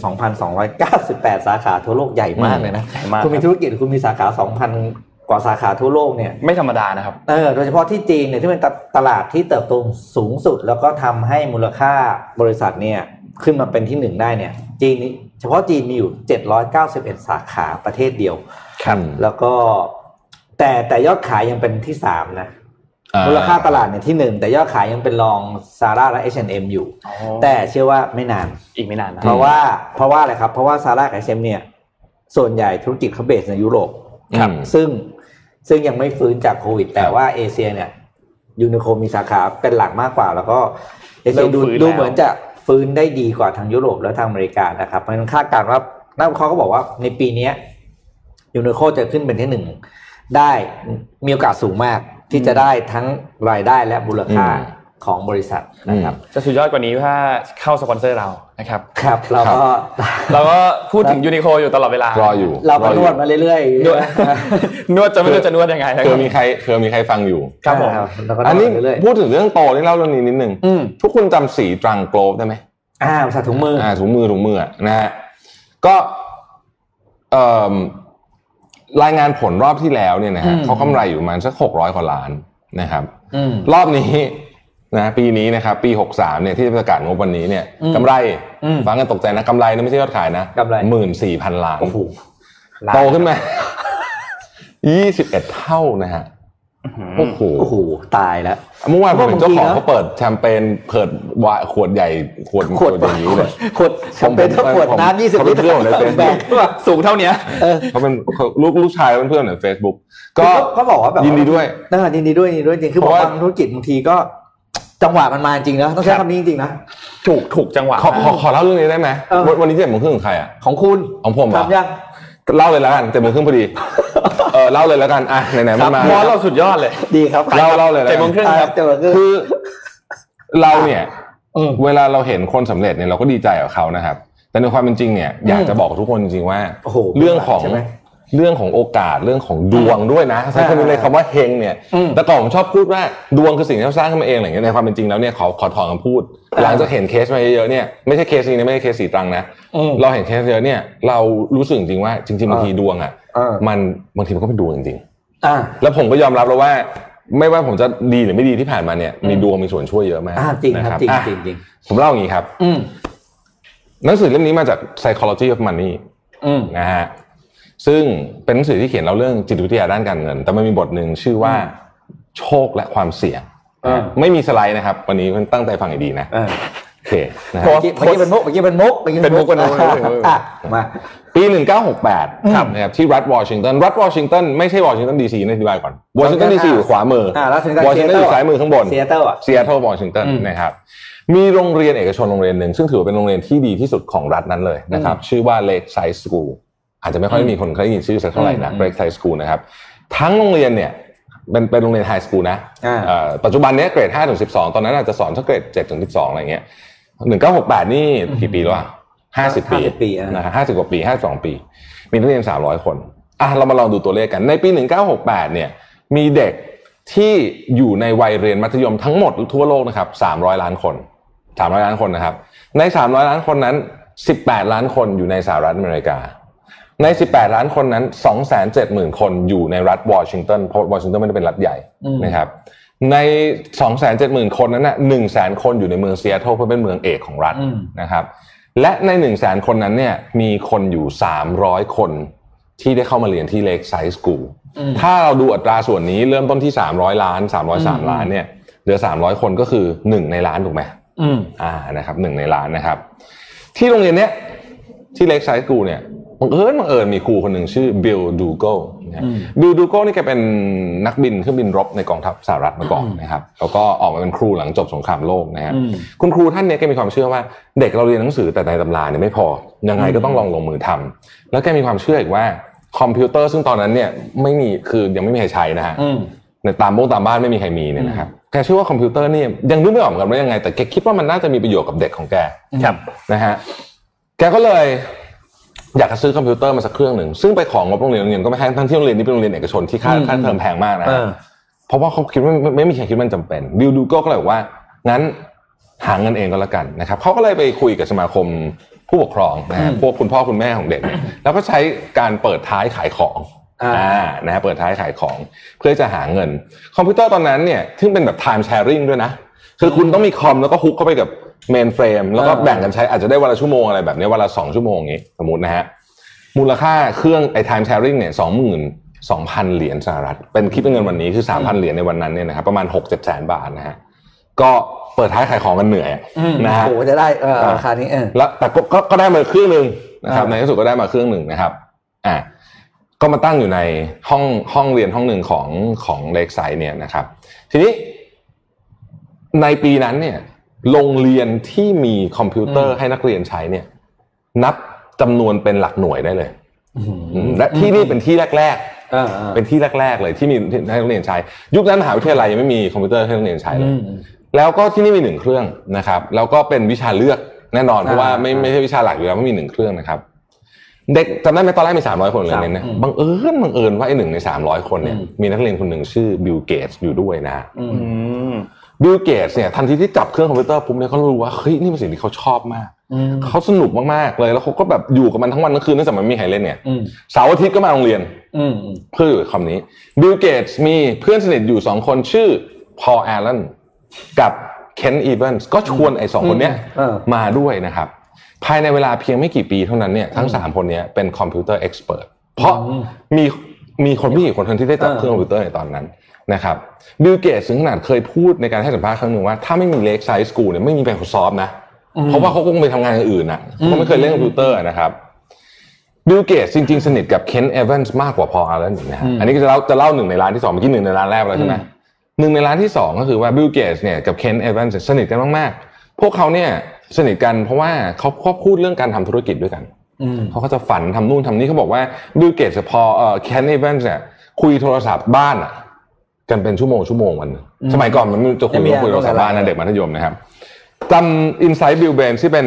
2,298 สาขาทั่วโลกใหญ่มากเลยนะใหญ่มากคุณมีธุรกิจคุณมีสาขา2,000 กว่าสาขาทั่วโลกเนี่ยไม่ธรรมดานะครับเออโดยเฉพาะที่จีนเนี่ยที่เป็นตตลาดที่เติบโตสูงสุด แล้วก็ทำให้มูลค่าบริษัทเนี่ยขึ้นมาเป็นที่หนึ่งได้เนี่ยจีนนี่เฉพาะจีนมีอยู่ 791 สาขาประเทศเดียวครับแล้วก็แต่แต่ยอดขายยังเป็นที่สามนะอ่ามูลค่าตลาดเนี่ยที่หนึ่งแต่ยอดขายยังเป็นรองซาร่าและ H&M อยู่อ๋อแต่เชื่อว่าไม่นานอีกไม่นานนะเพราะว่าเพราะว่าอะไรครับเพราะว่าซาร่ากับ H&M เนี่ยส่วนใหญ่ธุรกิจเขาเบสในยุโรปครับซึ่ง ซึ่งยังไม่ฟื้นจากโควิด แต่ว่าเอเชียเนี่ยยูนิโคมีสาขาเป็นหลักมากกว่า แล้วก็เอเชียดูเริ่มฟื้นดูแล้วเหมือนจะฟื้นได้ดีกว่าทางยุโรปและทางอเมริกานะครับเพราะฉะนั้นคาดการณ์ว่านักวิเคราะห์ก็บอกว่าในปีเนี้ยยูนิโคจะขึ้นเป็นที่หนึ่งได้มีโอกาสสูงมากที่จะได้ทั้งรายได้และมูลค่าอืม ของบริษัทนะครับจะสุดยอดกว่านี้ถ้าเข้าสปอนเซอร์เรานะครับครับเราก็เราก็พูดถึงยูนิโคอยู่ตลอดเวลารออยู่ เราก็อนยู่วดมาเรื่อยๆนวดนวดจะไม่รู้จะนวดยังไงนะคเผื่รัอบมีใครเผื่อมีใครฟังอยู่ครับผมเราก็นวดอันนี้มาเรื่อยพูดถึงเรื่องโตนี่เล่าเรื่องนี้นิดนึงๆอืมทุกคนจำสีตรังโกลบได้ไหมอ่าใส่ถุงมือออ่าถุงมือถุงมืออะนะฮะก็เอ่อรายงานผลรอบที่แล้วเนี่ยนะฮะอืมเขากำไรอยู่ประมาณสักหกร้อยกว่าล้านนะครับอืมรอบนี้ นะปีนี้นะครับปีหกสามเนี่ยที่จะประกาศงบวันนี้เนี่ยอืมกำไรอืมฟังกันตกใจนะกำไรนะไม่ใช่ยอดขายนะกำไรหมื่นสี่พันล้านโอ้โหโตขึ้นมายี่สิบเอ็ดเท่านะฮะโอ้โหโอ้โหตายแล้วเมื่อวานผมเห็นเจ้าของบางทีนะเขาเปิดแชมเปญเปิดวายขวดใหญ่ขวดขวดอย่างนี้เลยขวดแชมเปญถ้าขวดน้ำยี่สิบเขาลิเป็ตนรเพื่อนผมในเฟซแบบุ๊กกขึ้นมาสูงเท่านี้เออเขาเป็นเขาลูกลูกชายเป็นเพื่อนในเฟซบุ๊กก็ก็เขาบอกว่าแบบยินดีด้วยน่ายินดีด้วยยินดีด้วยจริงคือบอกเพราะว่าบางธุรกิจบางทีก็ จังหวะมันมาจริงนะต้องใช้คำนี้จริงๆนะถูกถูกจังหวะขอขอขอเล่าเรื่องนี้ได้ไหมเออวันวันนี้เจ็ดโมงครึ่งของใครอะของคุณของผมเหรอทำยังเล่าเลยแล้วกันเจ็ดโมงครึ่งพอดีเออเล่าเลยแล้วกันอะไหนๆมันมาบอสเราสุดยอดเลย ดีครับเล่าเล่าเลยแล้วเจ็ดกัโมงนครึ่งครับเจ็ดโมงครึ่งคือเราเนี่ยอืมเวลาเราเห็นคนสำเร็จเนี่ยเราก็ดีใจกับเขานะครับ แต่ในความเป็นจริงเนี่ยอยากจะบอกทุกคนจริงๆว่าโอ้โหเรื่องของใช่ไหม เรื่องของโอกาสเรื่องของดวงด้วยนะใช้คำนี้เลยคำว่าเฮงเนี่ยอืมแต่ก่อนผมชอบพูดว่าดวงคือสิ่งที่เราสร้างขึ้นมาเองอะไรอย่างเงี้ยในความเป็นจริงแล้วเนี่ยขอขอถอนคำพูดอ่าหลังจากเห็นเคสมาเยอะๆเนี่ยไม่ใช่เคสนี้นะไม่ใช่เคสสีตรังนะอืมเราเห็นเคสเยอะเนี่ยเรารู้สึกจริงๆว่าจริงๆบางทีดวงอะอ่ามันบางทีมันก็เป็นดวงจริงอ่าๆแล้วผมก็ยอมรับแล้วว่าไม่ว่าผมจะดีหรือไม่ดีที่ผ่านมาเนี่ยมีดวงมีส่วนช่วยเยอะมากอ่าจริงนะครับจริงอะจริงจริงผมเล่าอย่างนี้ครับอืมหนังสือเล่มนี้มาจาก psychology of money อืมนะฮะ ซึ่งเป็นหนังสือที่เขียนเล่าเรื่องจิตวิทยาด้านการเงิน แต่มันมีบทหนึ่งชื่อว่าโชคและความเสี่ยงอ่าไม่มีสไลด์นะครับ วันนี้ตั้งใจฟังให้ดีนะอ่าโอเคนะเมื่ฮะอกี้เมื่อกี้เป็นมุกเมื่อกี้เป็นมุกเมื่อกี้เป็นมุกเป็นมุกอะอะมาปี 1968ครับนะครับที่รัฐวอชิงตันรัฐวอชิงตันไม่ใช่วอชิงตันดีซีนะอธิบายก่อนวอชิงตันดีซีอยู่ขวามืออ่าแล้วรัฐวอชิงตันอยู่ซ้ายมือข้างบนซีแอตเทิลอะซีแอตเทิลวอชิงตันอืมนะครับมีโรงเรียนเอกชนโรงเรียนหนึ่งซึ่งถือว่าเป็นโรงเรียนที่ดีที่สุดของรัฐนั้นเลยนะครับชื่อว่า Lakeside School อาจจะไม่ค่อยมีคนเคยได้ยินชื่อสักเท่าไหร่นะอืม Break High School นะครับทั้งโรงเรียนเนี่ยเป็นเป็นโรงเรียนไฮสคูลนะอ่าเอ่อปัจจุบันเนี้ยเกรด5ถึง12 ตอนนั้นอาจจะสอนสักเกรด7ถึง12 อะไรเงี้ย1968 นี่กี่ปีแล้วอะ50 ปี50ปีอะนะฮะ50 กว่าปี 52 ปี มีนักเรียน 300 คนอะเรามาลองดูตัวเลขกัน ในปี 1968 เนี่ย มีเด็กที่อยู่ในวัยเรียนมัธยมทั้งหมดทั่วโลกนะครับ 300 ล้านคน 300 ล้านคนนะครับ ใน 300 ล้านคนนั้น 18 ล้านคนอยู่ในสหรัฐอเมริกา ใน 18 ล้านคนนั้น 270,000 คนอยู่ในรัฐวอชิงตันเพราะวอชิงตันไม่ได้เป็นรัฐใหญ่อืมนะครับ ใน 270,000 คนนั้นน่ะ100,000 คนอยู่ในเมืองซีแอตเทิลเพราะเป็นเมืองเอกของรัฐอืมนะครับ และใน 100,000 คนนั้นเนี่ยมีคนอยู่ 300 คนที่ได้เข้ามาเรียนที่เลกไซส์สกูลอืมถ้าเราดูอัตราส่วนนี้เริ่มต้นที่ 300 ล้านอืม 300 ล้านเนี่ยเหลือ 300 คนก็คือ 1 ในล้านถูกไหมอืมอ่านะครับหนึ่งในล้านนะครับ ที่โรงเรียนเนี้ยที่เล็กไซส์กูเนี่ย บังเอิญบังเอิญมีครูคนหนึ่งชื่อบิลดูโก้อืมบิลดูโก้นี่แกเป็นนักบินเครื่องบินรบในกองทัพสหรัฐมาก่อนนะครับแล้วก็ออกมาเป็นครูหลังจบสงครามโลกนะฮะอืมคุณครูท่านเนี้ยแกมีความเชื่อว่า เด็กเราเรียนหนังสือแต่ในตำราเนี่ยไม่พอ ยังไงก็ต้องลองลงมือทำแล้วแกมีความเชื่ออีกว่าคอมพิวเตอร์ซึ่งตอนนั้นเนี่ยไม่มีคือยังไม่มีใครใช้นะฮะอืมในตามบ้านตามบ้านไม่มีใครมีเนี่ยนะครับแกเชื่อว่าคอมพิวเตอร์นี่ยังนึกไม่ออกเหมือนกันว่ายังไง แต่แกคิดว่ามันน่าจะมีประโยชน์กับเด็กของแกครับนะฮะแกก็เลย อยากจะซื้อคอมพิวเตอร์มาสักเครื่องหนึ่งซึ่งไปของงบโรงเรียนโรงเรียนก็ไม่ให้ทั้งที่โรงเรียนนี้เป็นโรงเรียนเอกชนที่ค่าอืมค่าเทอมแพงมากนะฮะเออเพราะว่าเขาคิดว่าไม่ไม่มีใครคิดว่ามันจำเป็นบิลดูโก้ก็เลยบอกว่างั้นหาเงินเองก็แล้วกันนะครับเขาก็เลยไปคุยกับสมาคมผู้ปกครองนะฮะอืมพวกคุณพ่อคุณแม่ของเด็กเนี่ยแล้วก็ใช้การเปิดท้ายขายของอ่าอ่านะฮะเปิดท้ายขายของเพื่อจะหาเงิน คอมพิวเตอร์ตอนนั้นเนี่ยซึ่งเป็นแบบ time sharing ด้วยนะคือคุณต้องมีคอมแล้วก็ hook เข้าไปกับ mainframe แล้วก็อ่าแบ่งกันใช้อาจจะได้วันละชั่วโมงอะไรแบบนี้วันละสองชั่วโมงอย่างนี้สมมตินะฮะมูลค่าเครื่องไอ้ time sharing เนี่ยสองหมื่นสองพันเหรียญสหรัฐ เป็นคิดเป็นเงินวันนี้คือสามพันเหรียญในวันนั้นเนี่ยนะครับประมาณหกเจ็ดแสนบาทนะฮะก็เปิดท้ายขายของกันเหนื่อยอะอืมนะฮะโอ้โหจะได้เออราคานี้เออแล้วแต่ก็ก็ก็ได้มาเครื่องหนึ่งนะครับอ่าในที่สุดก็ได้มาเครื่องหนึ่งนะครับอ่าก็มาตั้งอยู่ในห้องห้องเรียนห้องหนึ่งของของเลกไซเนี่ยนะครับ ทีนี้ในปีนั้นเนี่ย โรงเรียนที่มีคอมพิวเตอร์ให้นักเรียนใช้เนี่ย นับจำนวนเป็นหลักหน่วยได้เลยอืมและที่นี่เป็นที่แรกๆอ่าอ่าเป็นที่แรก ๆ เลยที่มีให้นักเรียนใช้ ยุคนั้นมหาวิทยาลัยยังไม่มีคอมพิวเตอร์ให้นักเรียนใช้เลยอืมแล้วก็ที่นี่มีหนึ่งเครื่องนะครับแล้วก็เป็นวิชาเลือกแน่นอนเพราะว่าอ่าไม่ไม่ใช่วิชาหลักอยู่แล้วไม่มีหนึ่งเครื่องนะครับ เด็กจำได้ไหมตอนแรกมี300คนเลยเนี่ยอืมบังเอิญบังเอิญว่าไอ้หนึ่งใน300คนเนี่ยอืมมีนักเรียนคนหนึ่งชื่อบิลเกตอยู่ด้วยนะอืมอืม บิลเกตเนี่ยทันทีที่จับเครื่องคอมพิวเตอร์ปุ๊บเนี่ยเขารู้ว่าเฮ้ยนี่เป็นสิ่งที่เขาชอบมากอืมเขาสนุกมากๆเลยแล้วเขาก็แบบอยู่กับมันทั้งวันทั้งคืนเนื่องจากมันไม่มีใครเล่นเนี่ยอืมเสาร์อาทิตย์ก็มาโรงเรียนอืมอืมเพื่ออยู่กับคอมนี้บิลเกตส์มีเพื่อนสนิทอยู่สองคนชื่อพอลแอลเลนกับเคนอีเวนส์ก็ชวนไอ้สองคนเนี้ยเออมาด้วยนะครับ ภายในเวลาเพียงไม่กี่ปีเท่านั้นเนี่ยทั้งสามคนเนี้ยเป็น computer expert เพราะอืมมีมีคนผู้หญิงคนหนึ่งที่ได้จับเออเครื่องคอมพิวเตอร์ในตอนนั้น นะครับบิลเกตส์ถึงขนาดเคยพูดในการให้สัมภาษณ์ครั้งหนึ่งว่าถ้าไม่มีเลกไซส์สกูลเนี่ยไม่มี Microsoft นะ เพราะว่าเขาคงไปทำงานอย่างอื่นน่ะเขาไม่เคยเล่นคอมพิวเตอร์นะครับบิลเกตจริง ๆ สนิทกับเคนเอเวนส์มากกว่าพอลอาร์เลนอีกนะฮะอืมอันนี้ก็จะเล่าจะเล่าหนึ่งในล้านที่สองเมื่อกี้หนึ่งในล้านแรกไปแล้วใช่ไหมหนึ่งในล้านที่สองก็คือว่าบิลเกตเนี่ยกับเคนเอเวนส์สนิทกันมากๆ พวกเขาเนี่ยสนิทกันเพราะว่าเขาเขาพูดเรื่องการทำธุรกิจด้วยกันอืมเขาก็จะฝันทำนู่นทำนี่เขาบอกว่าบิลเกตกับพอเอ่อเคนเอเวนส์เนี่ยคุยโทรศัพท์บ้านอะ กันเป็นชั่วโมงชั่วโมงวันหนึ่งอืมสมัยก่อนมันไม่จะคุยยังมีคุยโทรศัพท์บ้านอะไรนะเด็กมัธยมนะครับจำ Inside Bill's Brain ที่เป็น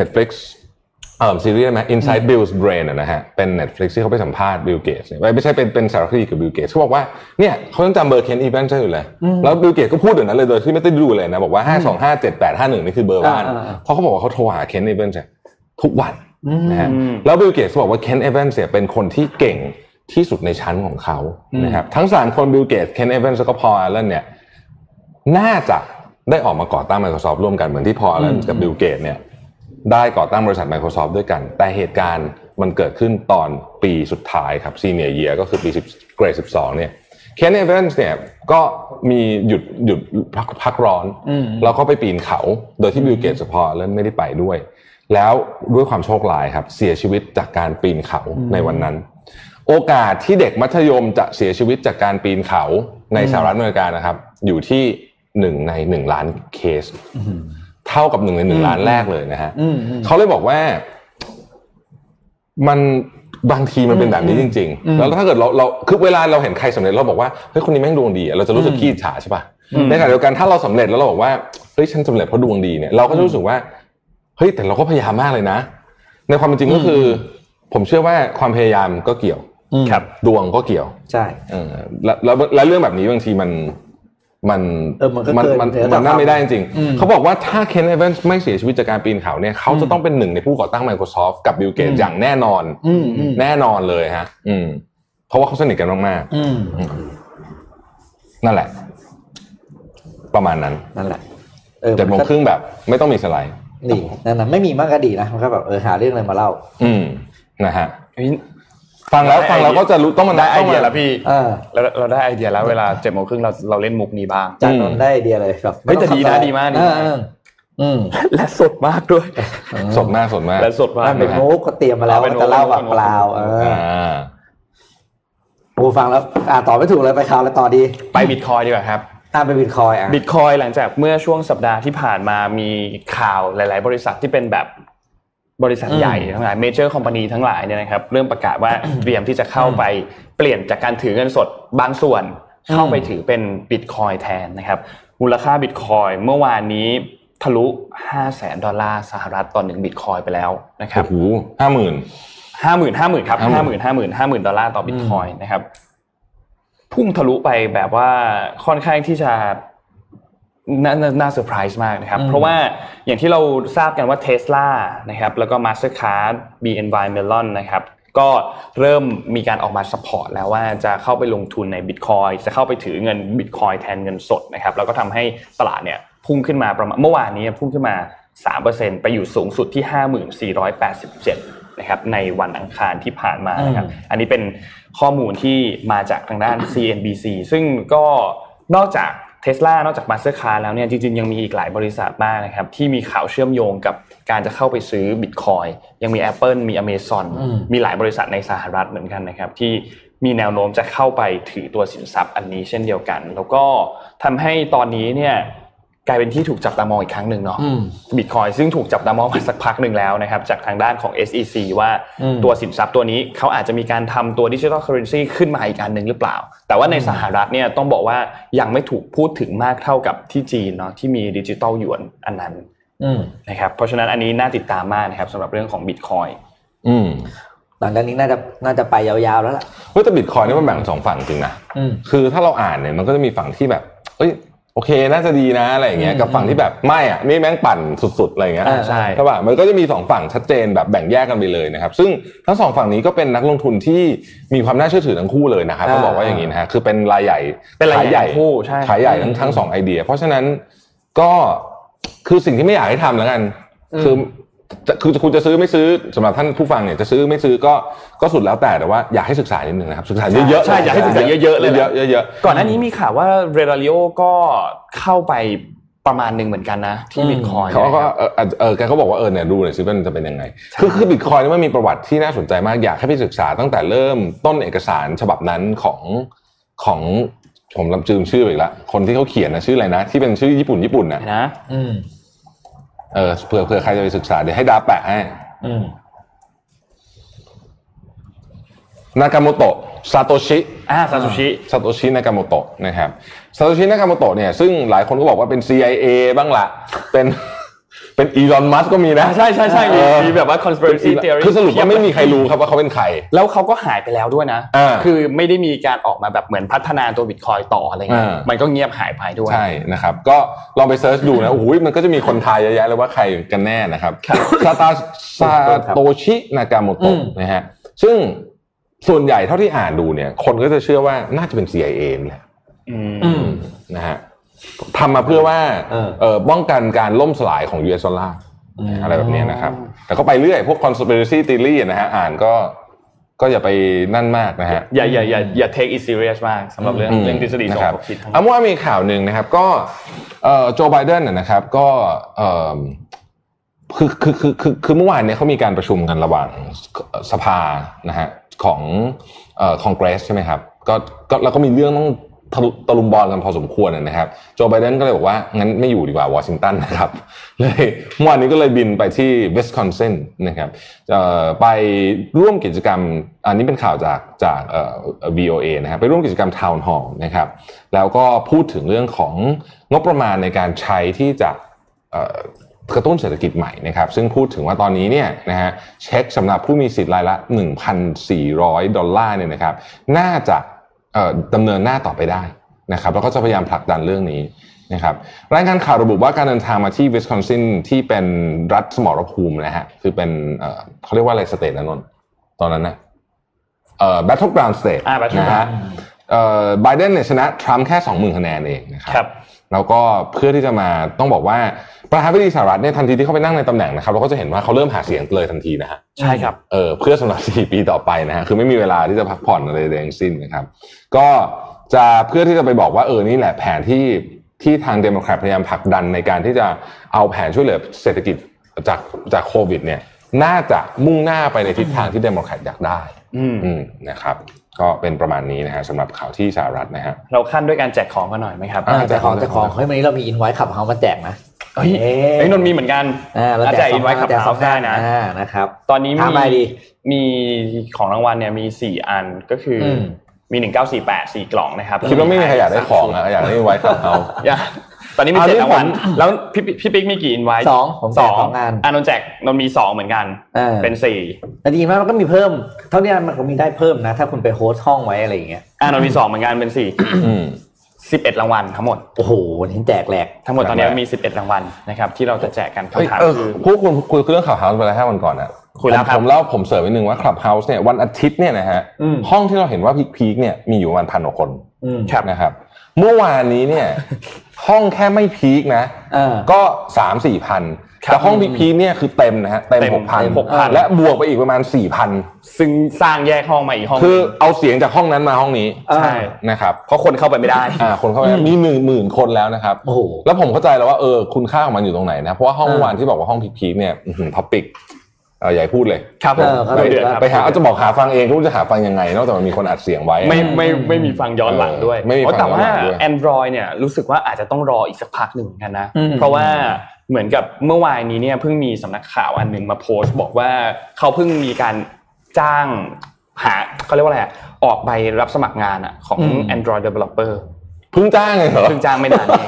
Netflix เอ่อซีรีส์ไหม Inside Bill's Brain อะนะฮะเป็น Netflix ที่เขาไปสัมภาษณ์บิลเกตเนี่ยไม่ใช่เป็นเป็นสารคดีกับบิลเกตเขาบอกว่าเนี่ยเขายังจำเบอร์เคนอีแวนซ์อยู่เลย แล้วบิลเกตก็พูดอย่างนั้นเลยโดยที่ไม่ได้ดูเลยนะ บอกว่า 5 2 5 7 8 5 1 นี่คือเบอร์บ้านอ่าอ่าเพราะเขาบอกว่าเขาโทรหาเคนอีแวนซ์ทุกวันอืมนะฮะแล้วบิลเกตบอกว่าเคนอีแวนซ์เนี่ยเป็นคนที่เก่ง ที่สุดในชั้นของเขานะครับทั้งสามคนบิลเกตเคนอีแวนซ์แล้วก็พอลอลเลนเนี่ยน่าจะได้ออกมาก่อตั้ง Microsoft ร่วมกันเหมือนที่พอลอลเลนกับบิลเกตเนี่ยได้ก่อตั้งบริษัท Microsoft ด้วยกัน แต่เหตุการณ์มันเกิดขึ้นตอนปีสุดท้ายครับ Senior Year ก็คือปี10เกรด12เนี่ยเคนเอเวนส์เนี่ยก็มีหยุดหยุดพักพักร้อนอืมแล้วก็ไปปีนเขาโดยที่บิลเกตกับพอลอลเลนไม่ได้ไปด้วย แล้วด้วยความโชคร้ายครับเสียชีวิตจากการปีนเขาในวันนั้น โอกาสที่เด็กมัธยมจะเสียชีวิตจากการปีนเขาในสหรัฐอเมริกานะครับ อยู่ที่หนึ่งในหนึ่งล้านเคส เท่ากับหนึ่งในหนึ่งล้านแรกเลยนะฮะอืมอืมเขาเลยบอกว่ามันบางทีมันเป็นแบบนี้จริงอืมๆแล้วถ้าเกิดเราเราคือเวลาเราเห็นใครสำเร็จเราบอกว่าเฮ้ยคนนี้แม่งดวงดีอะเราจะรู้สึกอืมขี้อิจฉาใช่ป่ะอืมในขณะเดียวกันถ้าเราสำเร็จแล้วเราบอกว่าเฮ้ยฉันสำเร็จเพราะดวงดีเนี่ยเราก็จะรู้สึกว่าเฮ้ยแต่เราก็พยายามมากเลยนะ ในความเป็นจริงก็คือ ผมเชื่อว่าความพยายามก็เกี่ยวอืม ครับดวงก็เกี่ยว ใช่เออแล้วแล้วแล้วเรื่องแบบนี้บางทีมันมันเออมันก็มันเกินมันเหนือมันน่าความไม่ได้จริงอืมๆเขาบอกว่าถ้าเคนเอเวนส์ไม่เสียชีวิตจากการปีนเขาเนี่ยเขาจะต้องเป็นหนึ่งในผู้ก่อตั้ง Microsoft กับบิลเกตอืมอย่างแน่นอนอืมอืมแน่นอนเลยฮะ อืม เพราะว่าเขาสนิทกันมากอืมๆอืมนั่นแหละ ประมาณนั้นนั่นแหละเออเจ็ดโมงนก็ครึ่งแบบ ไม่ต้องมีสไลด์นี่นั่นนะไม่มีมากก็ดีนะมันก็แบบเออหาเรื่องอะไรมาเล่า อืมนะฮะเฮ้ย ฟังแล้วได้ฟังแล้วไอเดียก็จะรู้ต้องมันได้ไอต้องเดียมาแล้วพี่เออเราเราได้ไอเดียแล้วเวลาเจ็ดโมงครึ่งเราเราเล่นมุกนี้บ้างจากนนท์ได้ไอเดียเลยแบบเฮ้ยแต่ดีนะไต้องทำอไรดีมากดีเอมากอเอออืมและสดมากด้วย สดมากสดมากและสดมากมันเป็นนะฮะมุกก็เตรียมมาแล้วเอาเป็นว่าจะเล่าแบบมุกเปล่าเอออ่าโอ้ฟังแล้วอ่าต่อไม่ถูกเลยไปข่าวอะไรต่อดี ไปบิตคอยดีกว่าครับอ่าไปบิตคอยอะบิตคอยหลังจากเมื่อช่วงสัปดาห์ที่ผ่านมามีข่าวหลาย ๆ บริษัทที่เป็นแบบ บริษัทอืมใหญ่ทั้งหลาย major company ทั้งหลายเนี่ยนะครับเริ่มประกาศว่าเตรียมที่จะเข้าไปเปลี่ยนจากการถือเงินสดบางส่วน เข้าไปถือเป็นบิตคอยแทนนะครับมูลค่าบิตคอยเมื่อวานนี้ทะลุ5 0 0แสนดอลลาร์สหรัฐต่อหนึ่งบิตคอยไปแล้วนะครับโอ้โหห้าหมื่นห้าหมื่นห้าหมื่นครับห้าหมื่50,000นห้าหมื่นห้าหมื่นดอลลาร์ต่อบิตคอยนะครับพุ่งทะลุไปแบบว่าค่อนข้างที่จะ น่าน่าน่าเซอร์ไพรส์มากนะครับอืมเพราะว่าอย่างที่เราทราบกันว่า Tesla นะครับแล้วก็ Mastercard BNY Mellon นะครับก็เริ่มมีการออกมา support แล้วว่าจะเข้าไปลงทุนใน Bitcoin จะเข้าไปถือเงิน Bitcoin แทนเงินสดนะครับแล้วก็ทำให้ตลาดเนี่ยพุ่งขึ้นมาประมาณเมื่อวานนี้พุ่งขึ้นมา 3%ไปอยู่สูงสุดที่ 5487นะครับในวันอังคารที่ผ่านมานะครับอันนี้เป็นข้อมูลที่มาจากทางด้าน CNBC ซึ่งก็นอกจาก เทสลานอกจาก Mastercard แล้วเนี่ยจริงๆ ยังมีอีกหลายบริษัทมากนะครับที่มีข่าวเชื่อมโยงกับการจะเข้าไปซื้อ Bitcoin ยังมี Apple มี Amazon อืมมีหลายบริษัทในสหรัฐเหมือนกันนะครับที่มีแนวโน้มจะเข้าไปถือตัวสินทรัพย์อันนี้เช่นเดียวกัน แล้วก็ทำให้ตอนนี้เนี่ย กลายเป็นที่ถูกจับตามองอีกครั้งหนึ่งเนาะอืมบิตคอยซึ่งถูกจับตามองมาสักพักหนึ่งแล้วนะครับจากทางด้านของ SEC ว่าอืมตัวสินทรัพย์ตัวนี้เขาอาจจะมีการทำตัว digital currency ขึ้นมาอีกอันหนึ่งหรือเปล่า แต่ว่าในสหรัฐเนี่ยต้องบอกว่ายังไม่ถูกพูดถึงมากเท่ากับที่จีนเนาะที่มีดิจิทัลหยวนอันนั้นอืมนะครับเพราะฉะนั้นอันนี้น่าติดตามมากนะครับสำหรับเรื่องของบิตคอยอืมหลังจากนี้น่าจะน่าจะไปยาวๆแล้วล่ะเฮ้ยแต่บิตคอยนี่มันแบ่งเป็นสองฝั่งจริงนะอืมคือถ้าเราอ่านเนี่ยมันก็จะมีฝั่งที่แบบเอ้ย โอเคน่าจะดีนะอะไรอย่างเงี้ยอืมกับฝั่งที่แบบไม่อะนี่แม่งปั่นสุดๆอะไรอย่างเงี้ยอ่าใช่ใช่ป่ะมันก็จะมีสองฝั่งชัดเจนแบบแบ่งแยกกันไปเลยนะครับซึ่งทั้งสองฝั่งนี้ก็เป็นนักลงทุนที่มีความน่าเชื่อถือทั้งคู่เลยนะครับต้องบอกว่าอย่างนี้นะฮะคือเป็นรายใหญ่เป็นรายใหญ่ขทั้งคู่ใช่ขายใหญ่ทั้งทั้งสองไอเดีย เพราะฉะนั้นก็คือสิ่งที่ไม่อยากให้ทำแล้วกัน คือจะ คือคุณจะซื้อไม่ซื้อสำหรับท่านผู้ฟังเนี่ยจะซื้อไม่ซื้อก็ก็สุดแล้วแต่แต่ว่าอยากให้ศึกษานิดนึงนะครับศึกษาเยอะๆใช่อยากให้ศึกษาเยอะๆเลยแหละเยอะๆเยอะๆก่อนหน้านี้มีข่าวว่าเรดาริโอก็เข้าไปประมาณหนึ่งเหมือนกันนะ ที่บิตคอยเขาก็เออเออเออแกก็บอกว่าเออเนี่ยดูหน่อยซิว่ามันจะเป็นยังไง คือคือบิตคอยนี่มันมีประวัติที่น่าสนใจมากอยากให้ไปศึกษาตั้งแต่เริ่มต้นเอกสารฉบับนั้นของของผมลำจืมชื่อไปอีกละคนที่เขาเขียนนะชื่ออะไรนะ ที่เป็นชื่อญี่ปุ่นญี่ปุ่นนะนะอืม เออเผื่อเผื่อใครจะไปศึกษาเดี๋ยวให้ดาแปะให้อืมนากาโมโตะซาโตชิอ่าซาซูชิซาโตชินากาโมโตะนะครับซาโตชินากาโมโตะเนี่ยซึ่งหลายคนก็บอกว่าเป็น CIA บ้างละเป็น เป็นอีลอนมัสก็มีนะ ใช่ใช่ใช่มีเออมีแบบว่า conspiracy theory คือสรุปว่าไม่มีใครรู้ครับว่าเขาเป็นใคร แล้วเขาก็หายไปแล้วด้วยนะอ่าคือไม่ได้มีการออกมาแบบเหมือนพัฒนาตัวบิตคอยต่ออะไรเงี้ยอ่ามัมันก็เงียบหายไปด้วย ใช่นะครับ ก็ลองไป search ดูนะโอ้โหมันก็จะมีคนทายเยอะแยะเลยว่าใครกันแน่นะครับซาตาซาโตชินากาโมอืโตะมนะฮะซึ่งส่วนใหญ่เท่าที่อ่านดูเนี่ย คนก็จะเชื่อว่าน่าจะเป็น CIA นี่แหละอืมอืมนะฮะ ทำมาเพื่อว่าเออเอ่อป้องกันการล่มสลายของ US ดอลลาร์อืมอะไรแบบนี้นะครับ แต่ก็ไปเรื่อยพวก conspiracy theory นะฮะอ่านก็ก็อย่าไปนั่นมากนะฮะ อย่าอย่าอย่าอย่า take it serious มากสำหรับเรื่องอืมเรื่องทฤษฎีสมนะครับคบคิดทั้งหมเอาดว่ามีข่าวหนึ่งนะครับ ก็เอ่อโจไบเดนนะนะครับ ก็เอ่อคือคือคือคือคือเมื่อวานเนี่ยเขามีการประชุมกันระหว่างสภานะฮะของเอ่อคอนเกรสใช่ไหมครับก็ก็แล้วก็มีเรื่องต้องทะลุ ตะลุมบอลกันพอสมควรนะครับ โจไบเดนก็เลยบอกว่า งั้นไม่อยู่ดีกว่าวอชิงตันนะครับเลยเมื่อวานนี้ก็เลยบินไปที่วิสคอนซินนะครับไปร่วมกิจกรรม อันนี้เป็นข่าวจากจากเอ่อ VOA นะครับไปร่วมกิจกรรม town hall นะครับ แล้วก็พูดถึงเรื่องของงบประมาณในการใช้ที่จะกระตุ้นเศรษฐกิจใหม่นะครับ ซึ่งพูดถึงว่าตอนนี้เนี่ยนะฮะเช็คสำหรับผู้มีสิทธิ์รายละ 1,400 ดอลลาร์เนี่ยนะครับ น่าจะ ดำเนินหน้าต่อไปได้นะครับแล้วก็จะพยายามผลักดันเรื่องนี้นะครับรายงานข่าวระบุว่าการเดินทางมาที่วิสคอนซินที่เป็นรัฐสมรภูมินะฮะคือเป็นเอ่อเขาเรียกว่าอะไร state นะนนท์ตอนนั้นนะเอ่อ battleground state อ่า battleground นะฮะเอ่อไบเดนเนี่ยชนะทรัมป์แค่20,000คะแนนเองนะครับครับแล้วก็เพื่อที่จะมาต้องบอกว่า ประธานาธิบดีสหรัฐเนี่ยทันทีที่เขาไปนั่งในตำแหน่งนะครับเราก็จะเห็นว่าเขาเริ่มหาเสียงเลยทันทีนะฮะใช่ครับเออเพื่อสำหรับ4ปีต่อไปนะฮะคือไม่มีเวลาที่จะพักผ่อนอะไรใดทั้งสิ้นนะครับ ก็จะเพื่อที่จะไปบอกว่าเออนี่แหละแผนที่ที่ทางเดโมแครตพยายามผลักดันในการที่จะเอาแผนช่วยเหลือเศรษฐกิจจากจากโควิด เนี่ย น่าจะมุ่งหน้าไปในทิศทางที่เดโมแครตอยากได้อืมอืมนะครับก็เป็นประมาณนี้นะฮะสำหรับข่าวที่สหรัฐนะฮะเราคั่นด้วยการแจกของกันหน่อยไหมครับอ่าแต่ของแต่ของเฮ้ยวันนี้เรามีอินไว้ขับเฮามาแจกนะ เฮ้ยเอ๊ะเฮ้ยนนท์มีเหมือนกันอ่าเราอะแจแจกกอินไว้ขับแจกเฮาส์ได้นะอ่านะครับ ตอนนี้ถามมีอะไรดีมีของรางวัลเนี่ยมีสี่อันก็คืออมมีหนึ่งเก้าสี่แปดสี่กล่องนะครับคิดว่าไม่มีใครอยากได้ของอะอยากได้ไว้ขับเอาอยากตอนนี้มีเอาเจ็ดเรื่ราองงวัลผมแล้วพี่พี่ปิ๊กมีกี่อินไว้สองผมแจกสองงานอะนนท์แจกนนท์มีสองเหมือนกันเออเป็นสี่แต่จริงๆแล้วมันก็มีเพิ่ม เท่านี้มันก็มีได้เพิ่มนะ ถ้าคุณไปโฮสต์ห้องไว้อะไรอย่างเงี้ยอะนนท์มีสองเหมือนกันเป็นสี่ อืมสิบเอ็ดรางวัลทั้งหมด โอ้โหวันนี้แจกแหลก ทั้งหมดตอนนี้มีสิบเอ็ดรางวัลนะครับที่เราจะแจกกันเฮ้ยคำถามเออคือพวกคุณคุยเรื่องข่าวเฮาส์ไปแล้วแค่วันก่อนอะคุยแล้วครับผมเล่าผมเสริมไปหนึ่งว่าคลับเฮาส์เนี่ยวันอาทิตย์เนี่ยนะฮะอืมห้องที่เราเห็นว่าพีคๆเนี่ยมีอยู่ประมาณพันกว่าคนอืมนะครับ เมื่อวานนี้เนี่ยห้องแค่ไม่พีคนะเออก็สามสี่พัน แต่ห้องพีคๆเนี่ยคือเต็มนะฮะเต็มเต็มหกพันเต็ม6,000และบวกไปอีกประมาณสี่พันซึ่งสร้างแยกห้องมาอีกห้องคือเอาเสียงจากห้องนั้นมาห้องนี้ใช่นะครับเพราะคนเข้าไปไม่ได้อ่าคนเข้าไปมีหนึ่งหมื่นคนแล้วนะครับโอ้โหแล้วผมเข้าใจแล้วว่าเออคุณค่าของมันอยู่ตรงไหนนะเพราะว่าห้องเออเมื่อวานที่บอกว่าห้อง peak ๆเนี่ย topic เออใหญ่พูดเลยครับผมเออเขาไปเลยว่าไปหาเอาจะบอกหาฟังเองก็ไม่รู้จะหาฟังยังไงนอกจากมันมีคนอัดเสียงไว้ ไม่ไม่ไม่มีฟังย้อนหลังด้วยเออไม่มีฟังแต่ย้อนว่าหลังด้วย Android เนี่ยรู้สึกว่าอาจจะต้องรออีกสักพักหนึ่งเหมือนกันนะอืมเพราะว่า เหมือนกับเมื่อวานนี้เนี่ยเพิ่งมีสำนักข่าวอันหนึ่งมาโพสต์ บอกว่าเขาเพิ่งมีการจ้างหาเขาเรียกว่าอะไรอะออกใบรับสมัครงานอะของอืม Android developer เพิ่งจ้างเลยเหรอเพิ่งจ้างไม่นานเอง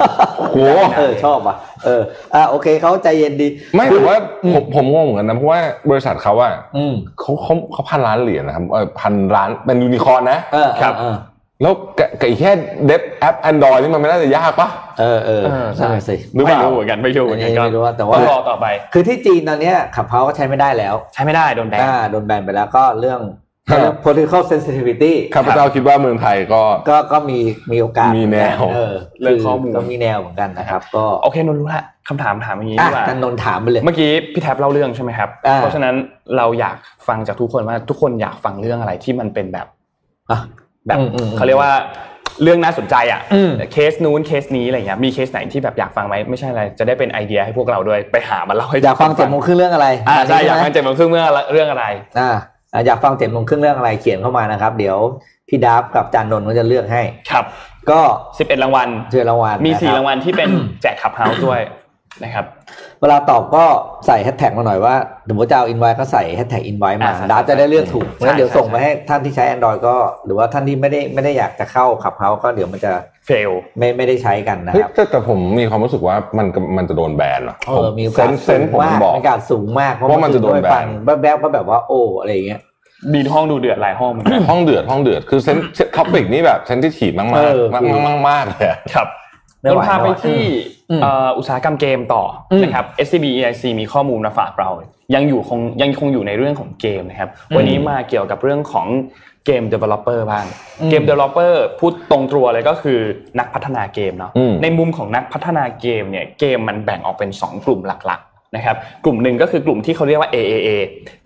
โหเออชอบว่ะเอออะโอเคเขาใจเย็นดี ไม่แต่ว่าผมผมงงเหมือนกันนะเพราะว่าบริษัทเขาอะอืมเขาเขาเขาพันล้านเหรียญนะครับเออพันล้านเป็นยูนิคอร์นนะเออครับเออ แล้วกับกับอีกแค่เดฟแอป Android นี่มันไม่น่าจะยากปะเออเออเออใช่ใช่สิหรือเปไม่ล่ารู้เหมือนกันไม่รู้เหมือนกันไม่ก็รู้ว่าแต่ว่าต้องรอต่อไป คือที่จีนตอนเนี้ยขับเฮาก็ใช้ไม่ได้แล้ว ใช้ไม่ได้โดนแบนอ่าโดนแบนไปแล้วก็เรื่องเรื่อง political sensitivity ข้าพเจ้าคิดว่าเมืองไทยก็ ก็ก็มีมีโอกาส มีแนวเออเรื่องข้อมูลก็มีแนวเหมือนกันนะครับ ก็โอเคนนท์รู้ละคำถามถามอย่างนี้อะดีกว่ากันนนท์ถามไปเลยเมื่อกี้พี่แท็บเล่าเรื่องใช่ไหมครับอ่าเพราะฉะนั้นเราอยากฟังจากทุกคนว่าทุกคนอยากฟังเรื่องอะไรที่มันเป็นแบบอะ แบบอืมอืมเขาเรียกว่าเรื่องน่าสนใจอะอืมเคสนู้นเคสนี้อะไรเงี้ยมีเคสไหนที่แบบอยากฟังไหมไม่ใช่อะไรจะได้เป็นไอเดียให้พวกเราด้วยไปหามาเล่าให้อยากฟังเจ็ดโมงครึ่งเรื่องอะไรอ่าใช่อยากไหมฟังเจ็ดโมงครึ่งเรื่องอะไรเรื่องอะไรอ่าอะอยากฟังเจ็ดโมงครึ่งเรื่องอะไรเขียนเข้ามานะครับ เดี๋ยวพี่ดับกับจานนนท์ก็จะเลือกให้ครับ ก็สิบเอ็ดรางวัลเจอรางวัลมีนะคสี่บรางวัลที่เป็นแจกขับเฮาส์ด้วย นะครับ เวลาตอบก็ใส่แฮชแท็กมาหน่อยว่าสมมติจะเอาอินไว้ก็ใส่แฮชแท็กอินไว้มาอ่าใช่ดับจะได้เลือกถูกใช่งั้นเดี๋ยวใช่ส่งไปใช่ให้ท่านที่ใช้ Android ก็ หรือว่าท่านที่ไม่ได้ไม่ได้อยากจะเข้าขับเฮาก็เดี๋ยวมันจะเฟลไม่ไม่ได้ใช้กันนะเฮ้ยครับแต่แต่ผมมีความรู้สึกว่ามันก็มันจะโดนแบนเหรอเออมีโอเซกาสนส์เซสูนงส์ผมมากบอกมีโอกาสสูงมากเพราะมันจะโดนแบนฟังแวบๆก็แบบว่าโอ้อะไรอย่างเงี้ยมีห้องดูเดือดหลายห้องเหมือนกันห้องเดือดห้องเดือดคือเซน topic นี่แบบ sensitive มากมากเออมากมากมากมากเลยอะครับ ไม่เราไหวพาไปไม่ไหวที่อืมเอ่ออุตสาหกรรมเกมต่ออมนะครับ SCB EIC มีข้อมูลมาฝากเรา ยังอยู่คงยังคงอยู่ในเรื่องของเกมนะครับอืมวันนี้มาเกี่ยวกับเรื่องของเกม developer บ้างอืมเกม developer พูดตรงตัวเลยก็คือนักพัฒนาเกมเนาะอืมในมุมของนักพัฒนาเกมเนี่ยเกมมันแบ่งออกเป็น 2 กลุ่มหลักๆ นะครับกลุ่มหนึ่งก็คือกลุ่มที่เขาเรียกว่า AAA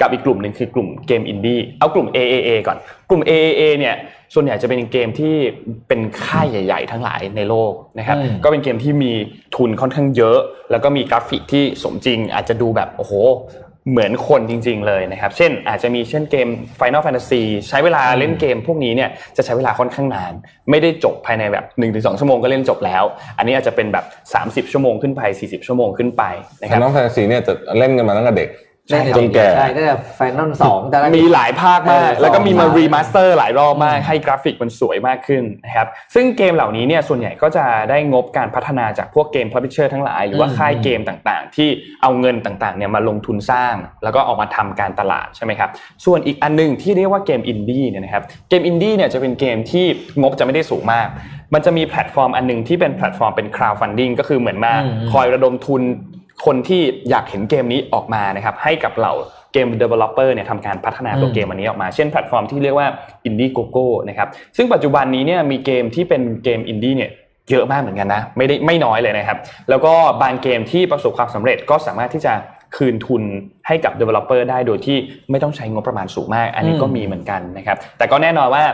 กับอีกกลุ่มหนึ่งคือกลุ่มเกมอินดี้เอากลุ่ม AAA ก่อน กลุ่ม AAA เนี่ยส่วนใหญ่จะเป็นเกมที่เป็นค่ายใหญ่ ๆ ทั้งหลายในโลกนะครับอืมก็เป็นเกมที่มีทุนค่อนข้างเยอะ แล้วก็มีกราฟิกที่สมจริงอาจจะดูแบบโอ้โห เหมือนคนจริง ๆ เลยนะครับ เช่นอาจจะมีเช่นเกม Final Fantasy ใช้เวลาเล่นเกมพวกนี้เนี่ยจะใช้เวลาค่อนข้างนาน ไม่ได้จบภายในแบบ 1-2 ชั่วโมงก็เล่นจบแล้ว อันนี้อาจจะเป็นแบบ 30 ชั่วโมงขึ้นไป 40 ชั่วโมงขึ้นไปนะครับ Final Fantasy เนี่ยจะเล่นกันมาตั้งแต่เด็ก ใช่จนแก่ใช่ตั้งแต่ไฟนอลสองแต่ละมีหลายภาคมากเออแล้วก็มีมาสอง remaster หลายรอบมากให้กราฟิกมันสวยมากขึ้นนะครับซึ่งเกมเหล่านี้เนี่ยส่วนใหญ่ก็จะได้งบการพัฒนาจากพวกเกม publisher ทั้งหลาย หรือว่าอืมค่ายเกมต่างๆ ที่เอาเงินต่างๆเนี่ยมาลงทุนสร้าง แล้วก็เออกมาทำการตลาดใช่ไหมครับส่วนอีกอันหนึงที่เรียกว่าเกมอินดี้เนี่ยนะครับเกมอินดี้เนี่ยจะเป็นเกมที่งบจะไม่ได้สูงมากมันจะมีแพลตฟอร์มอันหนึงที่เป็นแพลตฟอร์มเป็น crowdfunding ก็คือเหมือนมาอืมคอยระดมทุน คนที่อยากเห็นเกมนี้ออกมานะครับให้กับเหล่าเกม developer เนี่ยทำการพัฒนาตัวเกมอันนี้ออกมา เช่นแพลตฟอร์มที่เรียกว่า Indiegogo นะครับซึ่งปัจจุบันนี้เนี่ยมีเกมที่เป็นเกมอินดี้เนี่ยเยอะมากเหมือนกันนะไม่ได้ไม่น้อยเลยนะครับ แล้วก็บางเกมที่ประสบความสำเร็จก็สามารถที่จะคืนทุนให้กับ developer ได้โดยที่ไม่ต้องใช้งบประมาณสูงมาก อันนี้ก็มีเหมือนกันนะครับ แต่ก็แน่นอนว่า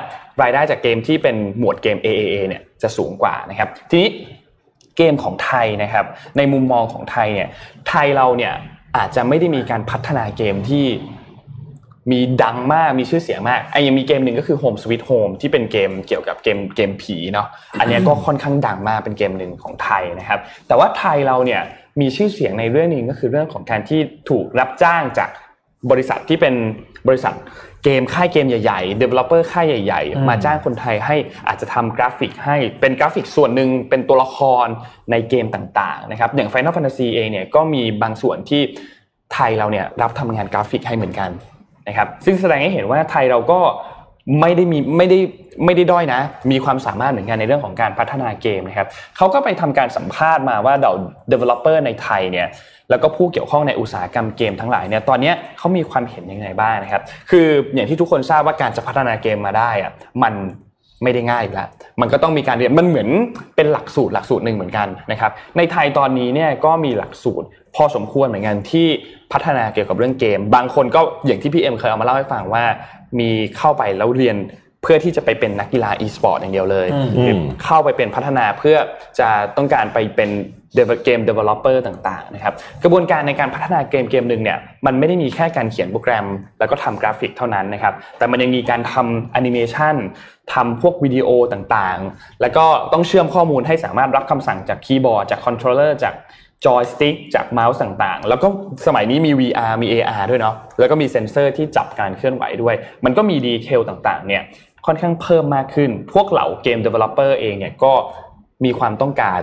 รายได้จากเกมที่เป็นหมวดเกม AAA เนี่ยจะสูงกว่านะครับ ทีนี้ เกมของไทยนะครับ ในมุมมองของไทยเนี่ยไทยเราเนี่ยอาจจะไม่ได้มีการพัฒนาเกมที่มีดังมากมีชื่อเสียงมากไอ้ยังมีเกมหนึ่งก็คือ Home Sweet Home ที่เป็นเกมเกี่ยวกับเกมเกมผีเนาะอันนี้ก็ค่อนข้างดังมากเป็นเกมหนึ่งของไทยนะครับ แต่ว่าไทยเราเนี่ยมีชื่อเสียงในเรื่องหนึงก็คือเรื่องของการที่ถูกรับจ้างจากบริษัทที่เป็นบริษัท เกมค่ายเกมใหญ่ๆ developer ค่ายใหญ่อืมๆมาจ้างคนไทยให้อาจจะทำกราฟิกให้เป็นกราฟิกส่วนหนึ่งเป็นตัวละครในเกมต่างๆนะครับอย่าง Final Fantasy เองเนี่ยก็มีบางส่วนที่ไทยเราเนี่ยรับทำงานกราฟิกให้เหมือนกันนะครับซึ่งแสดงให้เห็นว่าไทยเราก็ไม่ได้มีไม่ได้ไม่ได้ด้อยนะ มีความสามารถเหมือนกันในเรื่องของการพัฒนาเกมนะครับเขาก็ไปทำการสัมภาษณ์มาว่าเดา developer ในไทยเนี่ย แล้วก็ผู้เกี่ยวข้องในอุตสาหกรรมเกมทั้งหลายเนี่ยตอนนี้เขามีความเห็นยังไงบ้างนะครับ คืออย่างที่ทุกคนทราบว่าการจะพัฒนาเกมมาได้อะมันไม่ได้ง่ายแล้วมันก็ต้องมีการเรียนมันเหมือนเป็นหลักสูตรหลักสูตรหนึ่งเหมือนกันนะครับในไทยตอนนี้เนี่ยก็มีหลักสูตร พอสมควรเหมือนกันที่พัฒนาเกี่ยวกับเรื่องเกม บางคนก็อย่างที่พี่เอ็มเคยเอามาเล่าให้ฟังว่า มีเข้าไปแล้วเรียน เพื่อที่จะไปเป็นนักกีฬา e-sport อย่างเดียวเลยอืมหรือเข้าไปเป็นพัฒนาเพื่อจะต้องการไปเป็น dev- เกม developer ต่างๆนะครับกระบวนการในการพัฒนาเกมเกมหนึ่งเนี่ยมันไม่ได้มีแค่การเขียนโปรแกรม แล้วก็ทำกราฟิกเท่านั้นนะครับแต่มันยังมีการทำแอนิเมชันทำพวกวิดีโอต่างๆ แล้วก็ต้องเชื่อมข้อมูลให้สามารถรับคำสั่งจากคีย์บอร์ดจาก controller จากจอยสติ๊กจากเมาส์ต่างๆ แล้วก็สมัยนี้มี VR มี AR ด้วยเนาะแล้วก็มีเซ็นเซอร์ที่จับการเคลื่อนไหวด้วย มันก็มีดีเทลต่างๆเนี่ย ค่อนข้างเพิ่มมากขึ้น พวกเหล่าเกม developer เองเนี่ยก็มีความต้องการ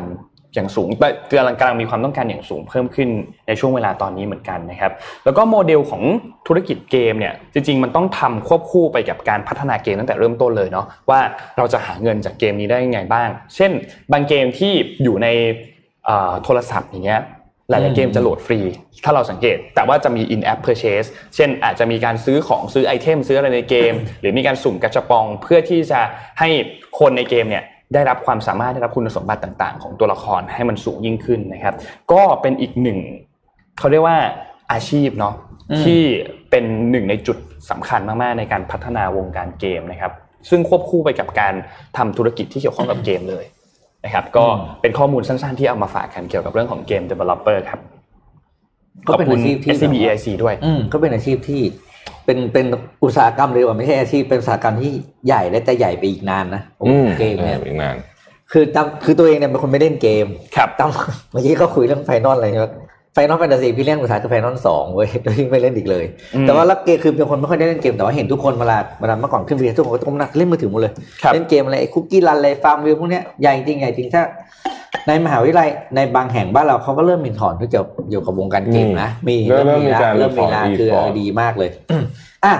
อย่างสูงแต่กำลังกำลังมีความต้องการอย่างสูงเพิ่มขึ้นในช่วงเวลาตอนนี้เหมือนกันนะครับ แล้วก็โมเดลของธุรกิจเกมเนี่ยจริงๆ มันต้องทำควบคู่ไปกับการพัฒนาเกมตั้งแต่เริ่มต้นเลยเนาะว่าเราจะหาเงินจากเกมนี้ได้ยังไงบ้าง เช่น บางเกมที่อยู่ในโทรศัพท์อย่างเงี้ย หลายๆเกมจะโหลดฟรี ถ้าเราสังเกต แต่ว่าจะมี in app purchase เช่นอาจจะมีการซื้อของซื้อไอเทมซื้ออะไรในเกม หรือมีการสุ่มกระชบปองเพื่อที่จะให้คนในเกมเนี่ยได้รับความสามารถได้รับคุณสมบัติต่าง ๆ ของตัวละครให้มันสูงยิ่งขึ้นนะครับ ก็เป็นอีกหนึ่งเขาเรียกว่าอาชีพเนาะอืมที่เป็นหนึ่งในจุดสำคัญมากๆในการพัฒนาวงการเกมนะครับ ซึ่งควบคู่ไปกับการทำธุรกิจที่เกี่ยวข้องกับเกมเลย นะครับก็เป็นข้อมูลสั้นๆที่เอามาฝากกันเกี่ยวกับเรื่องของเกม developer ครับก็เป็นอาชีพที่ SCB EIC ด้วยอืมก็เป็นอาชีพที่เป็นเป็นอุตสาหกรรมเลยว่าไม่ใช่อาชีพเป็นอุตสาหกรรมที่ใหญ่และจะใหญ่ไปอีกนานนะโอ้อืมเกมเนี่ยอีกนานคือตามคือตัวเองเนี่ยเป็นคนไม่เล่นเกมครับตามเมื่อกี้ก็คุยเรื่องไฟนอลอะไรใช่ไหม Final Fantasy พี่เล่นสุดท้ายคือไฟนอลสองเว้ยโดยที่ไม่เล่นอีกเลยอืมแต่ว่าลักเกมคือเป็นคนไม่ค่อยได้เล่นเกมแต่ว่าเห็นทุกคนเวลาเวลาเมื่อก่อนขึ้นเรียนทุกคนก็ต้องนั่งเล่นมือถือหมดเลยครับเล่นเกมอะไรไอ้ Cookie Run อะไร FarmVille พวกเนี้ยใหญ่จริงใหญ่จริงถ้าในมหาวิทยาลัยในบางแห่งบ้านเราเขาก็เริ่มมีสอนที่เกี่ยวเกี่ยวกับวงการเกมนะมีเริ่มเริ่มมีละการเริ่มมีสอนละ e-sport คือเออดีมากเลยอะ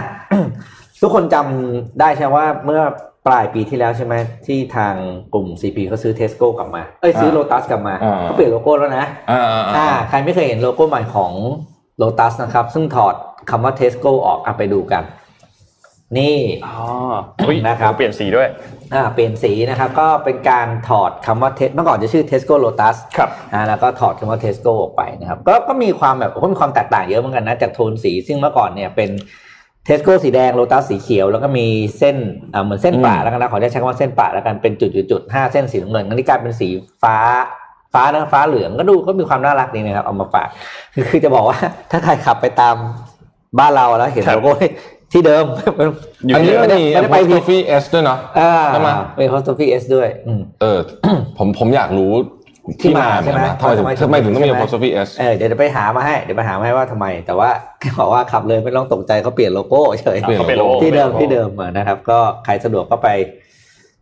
ทุกคนจำได้ใช่ไหมว่าเมื่อ ปลายปีที่แล้วใช่ไหมที่ทางกลุ่ม CP เขาซื้อเทสโก้กลับมา เอ้ยซื้ออ่าโ o ตัสกลับมาอ่าเขาเปลี่ยนโลโก้แล้วนะอ่าอ่าอ่าอ่าใครไม่เคยเห็นโลโก้ใหม่ของโ o ตัสนะครับ ซึ่งถอดคำว่าเทสโก้ออกอะไปดูกัน นี่อ๋ออุ๊ยนะครับเปลี่ยนสีด้วยอ่าเปลี่ยนสีนะครับ ก็เป็นการถอดคำว่าเทสเมื่อก่อนจะชื่อ Tesco Lotus ครับอ่าแล้วก็ถอดคำว่า Tesco ออกไปนะครับ ก็ก็มีความแบบก็มีความแตกต่างเยอะเหมือนกันนะจากโทนสี ซึ่งเมื่อก่อนเนี่ยเป็น Tesco สีแดง Lotus สีเขียว แล้วก็มีเส้นอ่าเหมือนเส้นป่าอืมแล้วกันนะขอใช้คำว่าเส้นป่าแล้วกันเป็นจุดจุดจุดห้าเส้นสีน้ำเงินอันนี้กลายเป็นสีฟ้าฟ้าฟ้านะฟ้าเหลืองก็ดูก็มีความน่ารักดีนะครับเอามาฝากคือคือจะบอกว่า ถ้าใครขับไปตามบ้านเราแล้วเห็นครับโลโก้ที่เดิมอันนี้ไม่มันได้มีไม่ได้ไปผิด apostrophe s ด้วยเนาะอ่าใช่ไหมเป็น apostrophe s ด้วยอืมเออผมผมอยากรู้ ที่มาเหใช่ไหมอนกันนะทำไมถึงทำไมถึงต้องมีใช่ไหม apostrophe s เออเดี๋ยวจะไปหามาให้เดี๋ยวไปหามาให้ว่าทำไม แต่ว่าบอกว่าขับเลยไม่ต้องตกใจเขาเปลี่ยนโลโก้เฉยเปลี่ยนโลโก้ที่เดิมที่เดิมอะนะครับ ก็ใครสะดวกก็ไป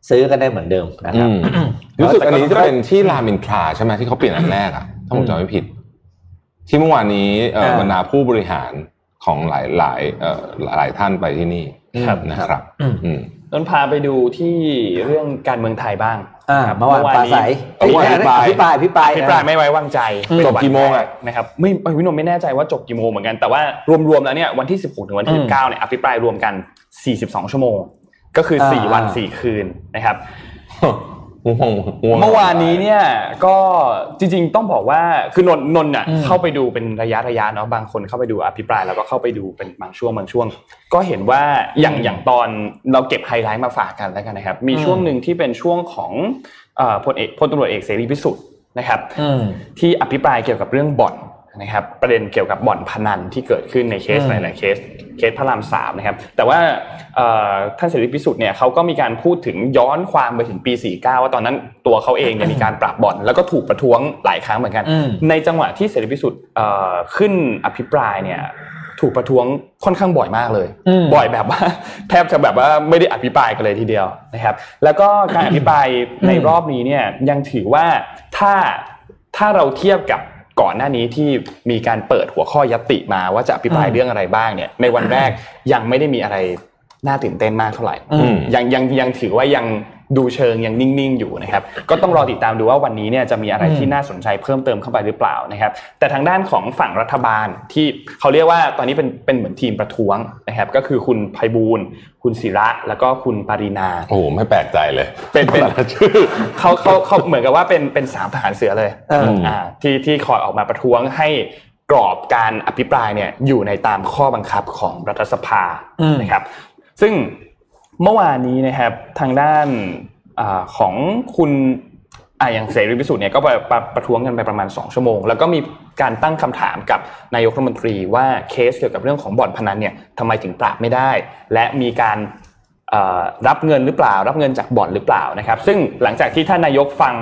ซื้อกันได้เหมือนเดิมนะครับอืมรู้สึกอันนี้จะเป็นที่รามอินทราใช่ไหมที่เขาเปลี่ยนอันแรกอะถ้าผมจำไม่ผิด ที่เมื่อวานนี้เอ่ออ่าบรรดาผู้บริหารของหลายหลายเอ่อหลายท่านไปที่นี่ครับนะครับอืมอืมต้นพาไปดูที่เรื่องการเมืองไทยบ้าง อ่าครับเมื่อวานปลาใสเมื่อวานอนี้ภิปรายอภิปรายอภิปรายไม่ไว้วางใจอืมเป็นจบกี่โมงอะวันแรนะครับไม่ไม่พี่นนท์ไม่แน่ใจว่าจบกี่โมงเหมือนกันแต่ว่ารวมๆแล้วเนี่ยวันที่ 16 ถึงวันที่อืม19เนี่ยอภิปรายรวมกัน 42 ชั่วโมง ก็คือ4อ่าวัน 4 คืนนะครับ ง่วงช่วงเมื่อวานนี้เนี่ยก็จริงๆต้องบอกว่าคือนนท์นนท์น่ะอืมเข้าไปดูเป็นระยะระยะเนาะบางคนเข้าไปดูอภิปรายแล้วก็เข้าไปดูเป็นบางช่วงบางช่วง ก็เห็นว่าอย่างอย่างตอนเราเก็บไฮไลท์มาฝากกันแล้วกันนะครับ มีอืมช่วงหนึ่งที่เป็นช่วงของเอ่อพลเอกพลตำรวจเอกเสรีพิสุทธิ์นะครับอืมที่อภิปรายเกี่ยวกับเรื่องบ่อน นะครับประเด็นเกี่ยวกับบ่อนพนันที่เกิดขึ้นในเคสอืมหลายๆเคสเคสพระรามสามนะครับแต่ว่าเอ่อท่านเสรีพิสุทธิ์เนี่ยเขาก็มีการพูดถึงย้อนความไปถึงปี 49 ว่าตอนนั้นตัวเขาเองเนี่ยมีการปราบบ่อน แล้วก็ถูกประท้วงหลายครั้งเหมือนกันอืมในจังหวะที่เสรีพิสุทธิ์เอ่อขึ้นอภิปรายเนี่ยถูกประท้วงค่อนข้างบ่อยมากเลยอืมบ่อยแบบว่าแทบจะแบบว่าไม่ได้อภิปรายกันเลยทีเดียวนะครับ แล้วก็การอภิปรายในรอบนี้เนี่ยยังถือว่าถ้าถ้าเราเทียบกับ ก่อนหน้านี้ที่มีการเปิดหัวข้อยัตติมาว่าจะอภิปรายอืมเรื่องอะไรบ้างเนี่ย ในวันแรกยังไม่ได้มีอะไรน่าตื่นเต้นมากเท่าไหร่อืมยังยังยังถือว่ายัง ดูเชิงยังนิ่งๆอยู่นะครับก็ต้องรอติดตามดูว่าวันนี้เนี่ยจะมีอะไรอืมที่น่าสนใจเพิ่มเติมเข้าไปหรือเปล่านะครับ แต่ทางด้านของฝั่งรัฐบาลที่เขาเรียกว่าตอนนี้เป็นเป็นเหมือนทีมประท้วงนะครับ ก็คือคุณไพบูลย์คุณศิระแล้วก็คุณปรินาโอ้โหไม่แปลกใจเลย เป็นเป็นแต่ละชื่อเขาเขาเขาเหมือนกับว่าเป็นเป็นสามทหารเสือเลยเอออ่าที่ที่คอยออกมาประท้วงให้กรอบการอภิปรายเนี่ยอยู่ในตามข้อบังคับของรัฐสภาอืมนะครับ ซึ่ง เมื่อวานนี้นะครับทางด้านอาของคุณอ่าอย่างเสรีพิสุทธิ์เนี่ยก็ไปประประท้วงกันไปประมาณ 2 ชั่วโมง แล้วก็มีการตั้งคำถามกับนายกรัฐมนตรีว่าเคสเกี่ยวกับเรื่องของบ่อนพนันเนี่ยทำไมถึงปราบไม่ได้ และมีการเอ่อรับเงินหรือเปล่า รับเงินจากบ่อนหรือเปล่านะครับ ซึ่งหลังจากที่ท่านนายกฟัง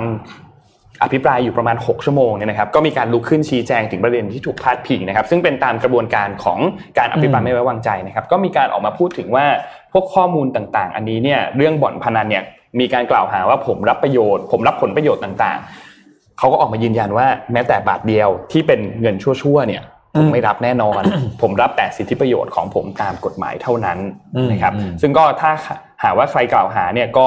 อภิปรายอยู่ประมาณ 6 ชั่วโมงเนี่ยนะครับก็มีการลุกขึ้นชี้แจงถึงประเด็นที่ถูกพาดพิงนะครับ ซึ่งเป็นตามกระบวนการของการอภิปรายอืมไม่ไว้วางใจนะครับ ก็มีการออกมาพูดถึงว่า พวกข้อมูลต่างๆ อันนี้เนี่ยเรื่องบ่อนพนันเนี่ยมีการกล่าวหาว่าผมรับประโยชน์ ผมรับผลประโยชน์ต่างๆเขาก็ออกมายืนยันว่าแม้แต่บาทเดียวที่เป็นเงินชั่วๆเนี่ยผมไม่รับแน่นอน ผมรับแต่สิทธิประโยชน์ของผมตามกฎหมายเท่านั้นอืมนะครับอืมซึ่งก็ถ้าหากว่าใครกล่าวหาเนี่ยก็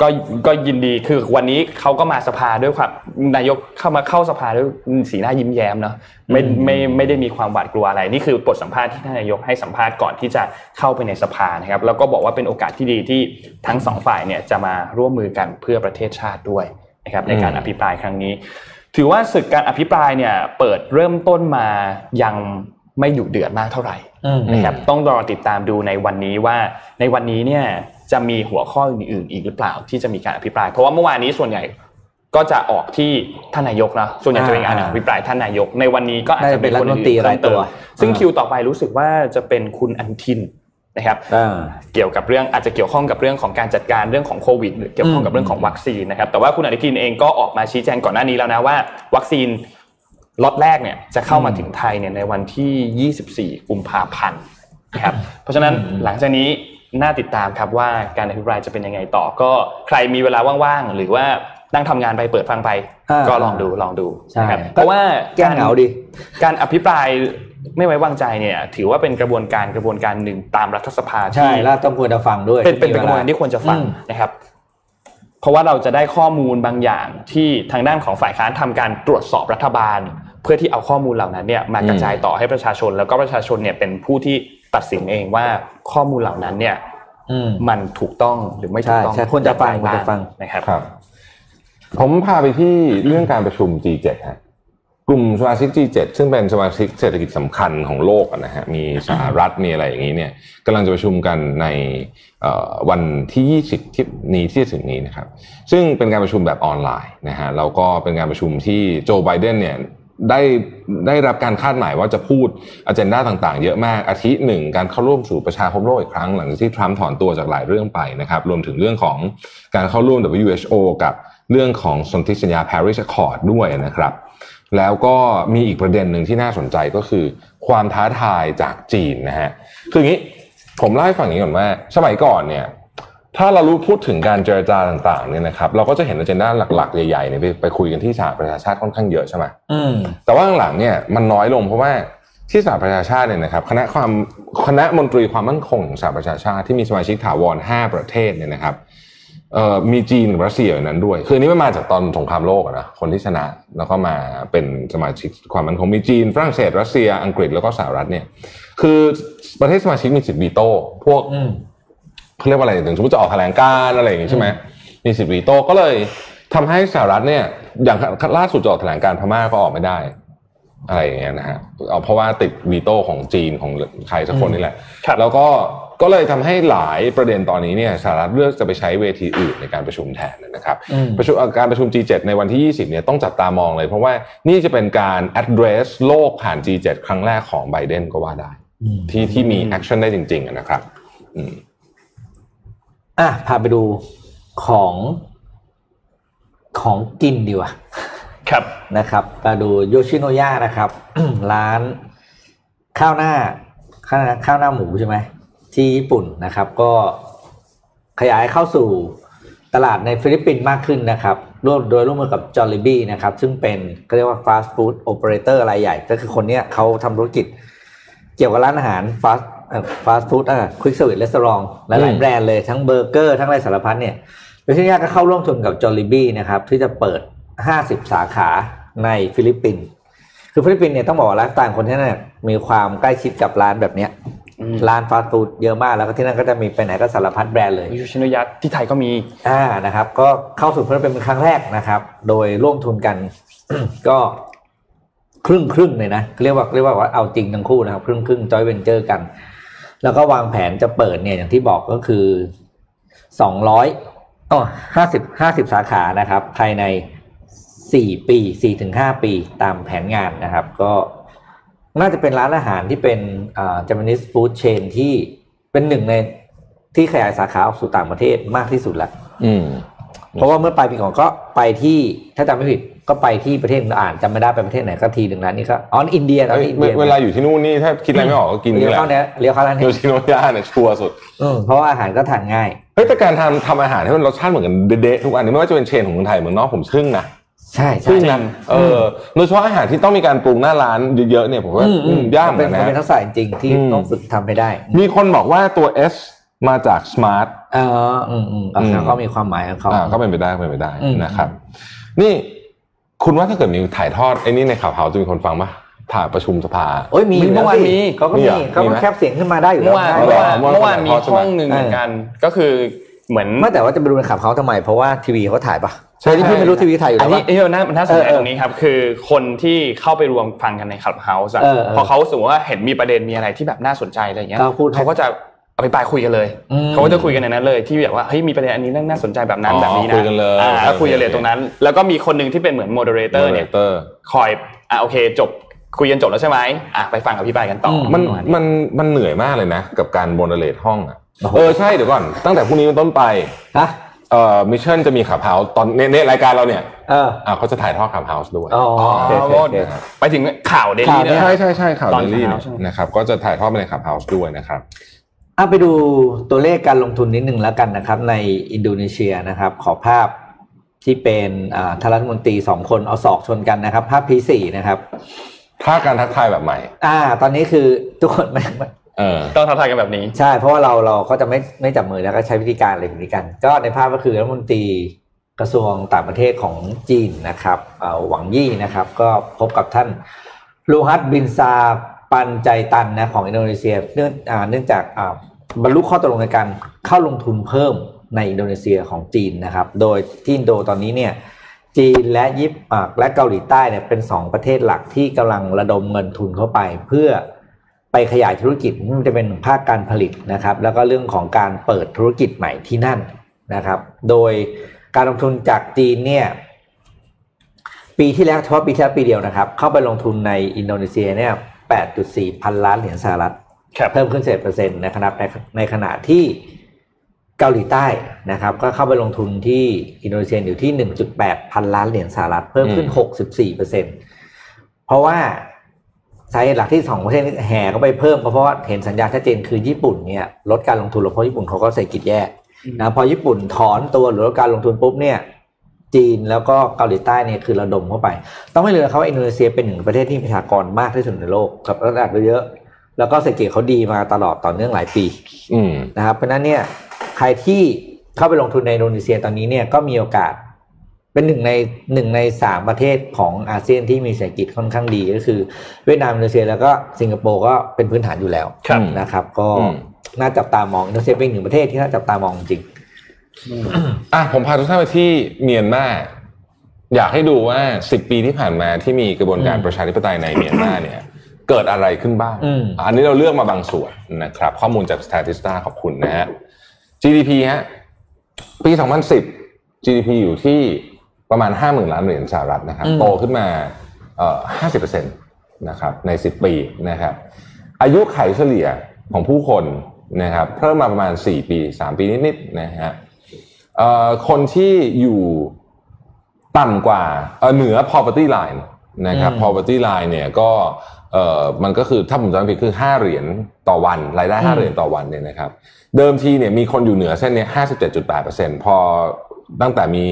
ก็ก็ยินดีคือวันนี้เขาก็มาสภาด้วยความนายกเข้ามาเข้าสภาด้วยสีหน้ายิ้มแย้มเนาะไม่ไม่ไม่ได้มีความหวาดกลัวอะไรนี่คือบทสัมภาษณ์ที่ท่านนายกให้สัมภาษณ์ก่อนที่จะเข้าไปในสภานะครับ แล้วก็บอกว่าเป็นโอกาสที่ดีที่ทั้งสองฝ่ายเนี่ยจะมาร่วมมือกันเพื่อประเทศชาติด้วยนะครับในการอืมอภิปรายครั้งนี้ ถือว่าศึกการอภิปรายเนี่ยเปิดเริ่มต้นมายังไม่ดุเดือดมากเท่าไหร่อืมนะครับต้องรอติดตามดูในวันนี้ว่าในวันนี้เนี่ย จะมีหัวข้ออื่นๆอีกหรือเปล่าที่จะมีการอภิปราย เพราะว่าเมื่อวานนี้ส่วนใหญ่ก็จะออกที่ท่านนายกนะส่วนใหญ่จะเป็นการอ่าอภิปรายท่านนายก ในวันนี้ก็อาจจะเป็นได้คเป็นนรัฐมนตรีอื่นๆรายเพิ่มเติตัวมซึ่งอ่าคิวต่อไปรู้สึกว่าจะเป็นคุณอนุทินนะครับอ่าเกี่ยวกับเรื่องอาจจะเกี่ยวข้องกับเรื่องของการจัดการเรื่องของโควิดหรือเกี่ยวข้องกับเรื่องของวัคซีนนะครับแต่ว่าคุณอนุทินเองก็ออกมาชี้แจงก่อนหน้านี้แล้วนะว่า วัคซีนล็อตแรกเนี่ยจะเข้ามาถึงไทยเนี่ยในวันที่ 24 กุมภาพันธ์นะครับเพราะฉะนั้นหลังจากนี้ น่าติดตามครับว่าการอภิปรายจะเป็นยังไงต่อ ก็ใครมีเวลาว่างๆหรือว่านั่งทำงานไปเปิดฟังไปอ่าก็ลองดูลองดูใช่นะครับเพราะว่าแก้เหงาดี การอภิปรายไม่ไว้วางใจเนี่ย ถือว่าเป็นกระบวนการกระบวนการหนึ่งตามรัฐสภาใช่ที่แล้วต้องควรจะฟังด้วย เป็นเป็นเป็นกระบวนการที่ควรจะฟังอืมนะครับ เพราะว่าเราจะได้ข้อมูลบางอย่างที่ทางด้านของฝ่ายค้านทำการตรวจสอบรัฐบาล เพื่อที่เอาข้อมูลเหล่านั้นเนี่ยมากระจายต่อให้ประชาชน แล้วก็ประชาชนเนี่ยเป็นผู้ที่ ตัดสินเองว่าข้อมูลเหล่านั้นเนี่ยอืมมันถูกต้องหรือไม่ถูกต้องใช่ใช่ควรจะฟังอย่าควรจะฟังนะครับครับผมพาไปที่เรื่องการประชุม G7 ฮะกลุ่มสมาชิก G7 ซึ่งเป็นสมาชิกเศรษฐกิจสำคัญของโลกอะนะฮะมีสหรัฐมีอะไรอย่างนี้เนี่ยกำลังจะประชุมกันในเอ่อวันที่ 20 ที่นี้ที่จะถึงนี้นะครับ ซึ่งเป็นการประชุมแบบออนไลน์นะฮะแล้วก็เป็นการประชุมที่โจไบเดนเนี่ย ได้ได้รับการคาดหมายว่าจะพูดอ g e n d a ต่างๆ เยอะมากอาทิหนึ่งการเข้าร่วมสู่ประชาคมโลกอีกครั้งหลังจากที่ทรัมป์ถอนตัวจากหลายเรื่องไปนะครับ รวมถึงเรื่องของการเข้าร่วม WHO กับเรื่องของสนธิสัญญา Paris Accord ด้วยนะครับ แล้วก็มีอีกประเด็นหนึ่งที่น่าสนใจก็คือ ความท้าทายจากจีนนะฮะคืออย่างนี้ผมเล่าให้ฟังอย่างนี้ก่อนว่า สมัยก่อนเนี่ย ถ้าเรารู้พูดถึงการเจรจาต่างๆเนี่ยนะครับเราก็จะเห็นอเจนดาหลักๆ ใหญ่ๆเนี่ยไปไปคุยกันที่สหประชาชาติค่อนข้างเยอะใช่ไหมอืมแต่ว่าหลังๆเนี่ยมันน้อยลงเพราะว่าที่สหประชาชาติเนี่ยนะครับคณะความคณะมนตรีความมั่นคงของสหประชาชาติที่มีสมาชิกถาวร5ประเทศเนี่ยนะครับเอ่อมีจีนกับรัสเซียอยู่ในนั้นด้วย คืออนนี้มันมาจากตอนสงครามโลกอะนะคนที่ชนะแล้วก็มาเป็นสมาชิกความมั่นคงมีจีนฝรั่งเศสรัสเซียอังกฤษแล้วก็สหรัฐเนี่ยคือประเทศสมาชิกมีสิทธิ์วีโต้พวกอืม เขาเรียกว่าอะไรถึงสมมติจะออกแถลงการณ์อะไรอย่างงี้ใช่ไหมมีสิทธิ์วีโต้ก็เลยทำให้สหรัฐเนี่ย อย่างล่าสุดจะออกแถลงการณ์พม่าก็ออกไม่ได้ อะไรอย่างเงี้ยนะฮะเอาเพราะว่าติดวีโต้ของจีนของใครสักคนนี่แหละแล้วก็ก็เลยทำให้หลายประเด็นตอนนี้เนี่ยสหรัฐเลือกจะไปใช้เวทีอื่นในการประชุมแทนนะครับอืมประชุมการประชุม G7 ในวันที่ 20เนี่ยต้องจับตามองเลย เพราะว่านี่จะเป็นการ address โลกผ่าน G7 ครั้งแรกของไบเดนก็ว่าได้ ที่ที่มี action ได้จริงๆอะนะครับอืม อะพาไปดูของของกินดีกว่าครับนะครับมาดูโยชิโนยะนะครับ ร้านข้าวหน้าข้าวหน้าข้าวหน้าหมูใช่ไหมที่ญี่ปุ่นนะครับ ก็ขยายเข้าสู่ตลาดในฟิลิปปินส์มากขึ้นนะครับร่วมโดยร่วมมือกับ j o l l i b e นะครับ ซึ่งเป็นก็เรียกว่าฟาสต์ฟู้ดโอเปอเรเตอร์รายใหญ่ ก็คือคนเนี้ยเขาทำธุรกิจเกี่ยวกับร้านอาหารฟาส ฟาสต์ฟู้ดอะ quick service restaurant หลายๆอืมแบรนด์เลยทั้งเบอร์เกอร์ทั้งอะไรสารพัดเนี่ยโดยที่นี่ก็เข้าร่วมทุนกับ j o l l i b e นะครับที่จะเปิด 50 สาขาในฟิลิปปินส์คือฟิลิปปินส์เนี่ยต้องบอกว่าไลฟ์สไตล์คนที่นั่นเนี่ยมีความใกล้ชิดกับร้านแบบเนี้ยร้านฟาสต์ฟู้ดเยอะมากแล้วก็ที่นั่นก็จะมีไปไหนก็สารพัดแบรนด์เลยโยชิโนยะที่ไทยก็มีอ่านะครับ ก็เข้าสู่ฟิลิปปินส์เป็นครั้งแรกนะครับ โดยร่วมทุนกันก็ครึ่งครึ่งเลยนะเรียกว่าเรียกว่าว่าเอาจริงทั้งคู่นะครับ ครึ่งครึ่งจอยเวนเจอร์กัน แล้วก็วางแผนจะเปิดเนี่ยอย่างที่บอกก็คือสองร้อยอ๋อห้าสิบห้าสิบสาขานะครับ ภายในสี่ปีสี่ถึงห้าปีตามแผนงานนะครับ ก็น่าจะเป็นร้านอาหารที่เป็นอ่า Japanese food chain ที่เป็นหนึ่งในที่ขยายสาขาออกสู่ต่างประเทศมากที่สุดแล้วอืมเพราะว่าเมื่อปลายปีก่อนก็ไปที่ถ้าจำไม่ผิด ก็ไปที่ประเทศอ่านจำไม่ได้ไปประเทศไหนก็ทีหนึ่งแล้วนี่ก็อ๋ออินเดียตอนเอ้ยนี้อินเดียเวลาอยู่ที่นู่นนี่ถ้าคิดอะไรไม่ออกก็กินเลี้นี่ยวแหละเข้าเนี้ยเลี้ยวเข้าร้านโยนี้ชิโนยะเนี่ยชัวร์สุดอืมเพราะว่าอาหารก็ทานง่ายเฮ้ยแต่การทำทำอาหารให้มันรสชาติเหมือนกันเด๊ะๆทุกอันนี้ไม่ว่าจะเป็นเชนของเมืองไทยเมืองนอกผมทึ่งนะใช่ใช่ทึ่งนะเออโดยเฉพาะอาหารที่ต้องมีการปรุงหน้าร้านเยอะๆเนี่ยผมว่าอืมอืมยากเหมืเป็อนนกันเป็นนะทักษะจริงๆที่อืมต้องฝึกทำให้ได้ มีคนบอกว่าตัว S มาจาก smart เอออืมอืมอะอืมก็มีความหมายของเขาอ่าก็เป็นไปได้ก็เป็นไปได้อืมนะครับ นี่ คุณว่าถ้าเกิดมีถ่ายทอดไอ้นี่ในข่าวเฮาจะมีคนฟังปะถ่ายประชุมสภา โอ้ยมีมีเมื่อวานแล้วสิมีเขาก็มีมีเหรอเขามีก็ไหมแคปเสียงขึ้นมาได้อยู่แล้เมื่วอวานได้เมื่อวานเมื่อวานเมื่อวานมีถ่ายทอดใช่ไหมช่องหนึ่งเหมือนกันก็คือเหมือนไม่แต่ว่าจะไปดูในขับเขาทำไม เพราะว่าทีวีเขาถ่ายปะใช่ที่พี่ไม่รู้ทีวีถ่ายอยู่อัแล้นวนี้ปะเอ้ยน่ามันน่าสนใจเออเออตรงนี้ครับ คือคนที่เข้าไปรวมฟังกันในคลับเฮาส์เออเออพอเขาสมมติว่าเห็นมีประเด็นมีอะไรที่แบบน่าสนใจอะไรอย่างเงี้ยก็พูดเขาก็จะเอาไปปลายคุยกันเลยอืมเขาก็จะคุยกันในนั้นเลย ที่แบบว่าเฮ้ยมีประเด็นอันนี้น่าสนใจแบบนั้นอ๋อแบบนี้นะคุยกันเลยอ่าแล้วคุยกันเลยโอเคตรงนั้น แล้วก็มีคนหนึ่งที่เป็นเหมือนโมเดเลเตอร์เนี่ย moderator คอยอะโอเคจบคุยกันจบแล้วใช่ไหมอะไปฟังอภิปรายกันต่ออมันประาณมันมันเหนื่อยมากเลยนะ กับการ moderate ห้องอะโอ้โหเออใช่เดี๋ยวก่อนตั้งแต่พรุ่งนี้เป็นต้นไปฮะเอ่อมิชชั่นจะมี Clubhouse ตอนในในรายการเราเนี่ยเอออ่าเขาจะถ่ายทอด Clubhouse ด้วยอ๋อโอเคโอเคโอเคไปถึงข่าว daily ข่าวเนี่ยใช่ใช่ใช่ข่าวตอน daily เช้าใช่ไหมนะครับก็จะถ่ายทอดไปใน Clubhouse ด้วยนะครับ อะไปดูตัวเลขการลงทุนนิดหนึ่งแล้วกันนะครับ ในอินโดนีเซียนะครับ ขอภาพที่เป็นอ่าท่านรัฐมนตรีสองคนเอาศอกชนกันนะครับ ภาพ P4 นะครับถ้าการทักทายแบบใหม่ อ่า ตอนนี้คือทุกคนไม่ไม่เออต้องทักทายกันแบบนี้ ใช่เพราะว่าเราเราก็จะไม่ไม่จับมือแล้วก็ใช้วิธีการอะไรแบบนี้กัน ก็ในภาพก็คือรัฐมนตรีกระทรวงต่างประเทศของจีนนะครับเอ่อหวังยี่นะครับ ก็พบกับท่านลูฮัตบินซา ปันใจตันนะของอินโดนีเซียเนื่องเนื่องจากบรรลุข้อตกลงในการเข้าลงทุนเพิ่มในอินโดนีเซียของจีนนะครับ โดยที่อินโดตอนนี้เนี่ยจีนและญี่ปุ่นและเกาหลีใต้เนี่ยเป็นสองประเทศหลักที่กำลังระดมเงินทุนเข้าไป เพื่อไปขยายธุรกิจมันจะเป็นภาคการผลิตนะครับ แล้วก็เรื่องของการเปิดธุรกิจใหม่ที่นั่นนะครับ โดยการลงทุนจากจีนเนี่ยปีที่แล้วเฉพาะปีที่แล้วปีเดียวนะครับ เข้าไปลงทุนในอินโดนีเซียเนี่ย 8.4 พันล้านเหรียญสหรัฐ เพิ่มขึ้นเศษเปอร์เซ็นต์นะครับในในขณะที่เกาหลีใต้นะครับ ก็เข้าไปลงทุนที่อินโดนีเซียอยู่ที่ 1.8 พันล้านเหรียญสหรัฐ เพิ่มขึ้น 64เปอร์เซ็นเพราะว่าสาเหตุหลักที่สองประเทศนี้แห่เข้าไปเพิ่มก็เพราะว่าเห็นสัญญาณชัดเจนคือญี่ปุ่นเนี่ยลดการลงทุนลงเพราะญี่ปุ่นเขาก็เศรษฐกิจแย่นะพอญี่ปุ่นถอนตัวหรือลดการลงทุนปุ๊บเนี่ย จีนแล้วก็เกาหลีใต้เนี่ยคือระดมเข้าไป ต้องไม่ลืมนะครับว่าอินโดนีเซียเป็นหนึ่งประเทศที่มีประชากรมากที่สุดในโลกกับระดับเยอะ แล้วก็เศรษฐกิจเขาดีมาตลอดต่อเนื่องหลายปีอืมนะครับ เพราะฉะนั้นเนี่ยใครที่เข้าไปลงทุนในอินโดนีเซียตอนนี้เนี่ยก็มีโอกาส เป็นหนึ่งในหนึ่งในสามประเทศของอาเซียนที่มีเศรษฐกิจค่อนข้างดีก็คือ เวียดนามอินโดนีเซียแล้วก็สิงคโปร์ก็เป็นพื้นฐานอยู่แล้วครับนะครับ ก็อืมน่าจับตามองอินโดนีเซียเป็นหนึ่งประเทศที่น่าจับตามองจริง อะผมพาทุกท่านไปที่เมียนมาอยากให้ดูว่าสิบปีที่ผ่านมาที่มีกระบวนการอืมประชาธิปไตยในเมียนมาเนี่ย เกิดอะไรขึ้นบ้างอืมอันนี้เราเลือกมาบางส่วนนะครับ ข้อมูลจาก Statista ขอบคุณนะฮะ GDP ฮะปี 2010 GDP อยู่ที่ประมาณ 50,000 ล้านเหรียญสหรัฐนะครับอืมโตขึ้นมาเอ่อ50%นะครับใน 10 ปีนะครับ อายุไขเฉลี่ยของผู้คนนะครับเพิ่มมาประมาณ 4 ปี 3 ปีนิดๆนะฮะเอ่อ คนที่อยู่ต่ำกว่าเอ่อเหนือ poverty line นะครับอืม poverty line เนี่ยก็เอ่อมันก็คือถ้าผมจำไม่ผิดคือ 5 เหรียญต่อวันรายได้ 5 เหรียญต่อวันเนี่ยนะครับเดิมทีเนี่ยมีคนอยู่เหนือเส้นเนี้ย57.8%พอตั้งแต่มี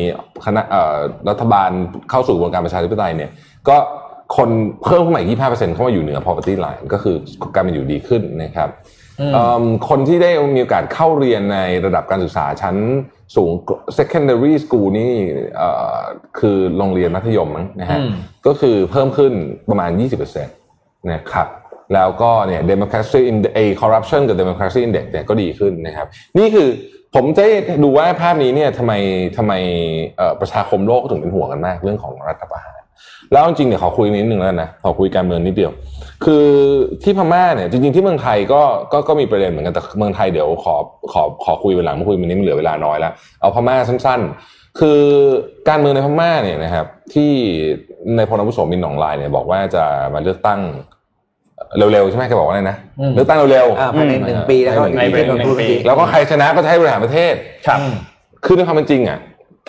คณะเอ่อรัฐบาลเข้าสู่กระบวนการประชาธิปไตยเนี่ยก็คนเพิ่มขึ้นมาอีก25%เข้ามาอยู่เหนือ poverty line ก็คือการเป็นอยู่ดีขึ้นนะครับอืมเอิ่มคนที่ได้มีโอกาสเข้าเรียนในระดับการศึกษาชั้น สูง secondary school นี่เอ่อคือโรงเรียนมัธยมมั้งนะฮะอืมก็คือเพิ่มขึ้นประมาณ 20%นะครับแล้วก็เนี่ย democracy in a corruption กับ democracy index เนี่ยก็ดีขึ้นนะครับ นี่คือผมจะดูว่าภาพนี้เนี่ยทำไมทำไมเอ่อประชาคมโลกถึงเป็นห่วงกันมากเรื่องของรัฐประหาร แล้วจริงๆเนี่ยขอคุยนิดนึงแล้วนะขอคุยการเมืองนิดเดียว คือที่พม่าเนี่ยจริง ๆที่เมืองไทยก็ก็ก็มีประเด็นเหมือนกันแต่เมืองไทยเดี๋ยวขอขอขอคุยเวลาเมื่อคุยวันนี้มันเหลือเวลาน้อยแล้วเอาพม่าสั้น ๆ คือการเมืองในพม่าเนี่ยนะครับที่ในพลอาวุโสมินหนองลายเนี่ยบอกว่าจะมาเลือกตั้งเร็วๆใช่ไหมแกบอกว่าอะไรนะอืมเลือกตั้งเร็วอ่าภายในหนึ่งปีแล้วก็ภายในหนึ่งปีอีกหนึ่งปีแล้วก็ใครชนะก็จะให้บริหารประเทศครับคือในความเป็นจริงอะ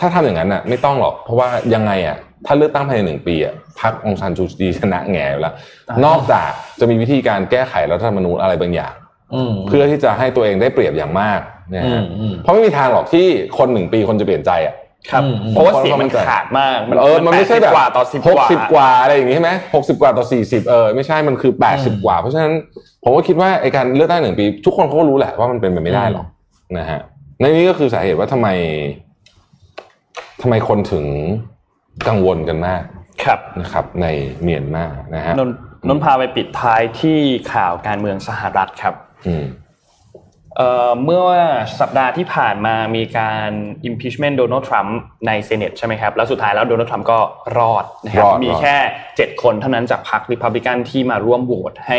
ถ้าทำอย่างนั้นอะไม่ต้องหรอกเพราะว่ายังไงอะ ถ้าเลือกตั้งภายในหนึ่งปีอะพรรคองซานจูจีชนะแง่อยู่แล้ว นอกจากจะมีวิธีการแก้ไขรัฐธรรมนูญอะไรบางอย่างอืมเพื่อที่จะให้ตัวเองได้เปรียบอย่างมากนะอืฮะมอืมเพราะไม่มีทางหรอกที่คนหนึ่งปีคนจะเปลี่ยนใจอะครับอืมเพราะว่าเสียงมันขาดมากเออมันไม่ใช่แบบ80กว่าต่อสิบหกกว่าสิบกว่าอะไรอย่างงี้ใช่ไหมหกสิบกว่าต่อสี่สิบเออไม่ใช่มันคือแปดสิบกว่า เพราะฉะนั้นผมก็คิดว่าไอการเลือกตั้งหนึ่งปี ทุกคนเขาก็รู้แหละว่ามันเป็นไปไม่ได้หรอกนะฮะในนี้ก็คือสาเหตุว่าทำไมทำไมคนถึง กังวลกันมากครับนะครับ ในเมียนมานะฮะนนนนพาไปปิดท้ายที่ข่าวการเมืองสหรัฐครับอืม เอ่อเมื่อสัปดาห์ที่ผ่านมามีการ impeachment โดนัลด์ทรัมป์ในเซเนตใช่ไหมครับ แล้วสุดท้ายแล้วโดนัลด์ทรัมป์ก็รอดนะครับรอดมีรอดแค่ 7 คนเท่านั้นจากพรรคริพับลิกันที่มาร่วมโหวตให้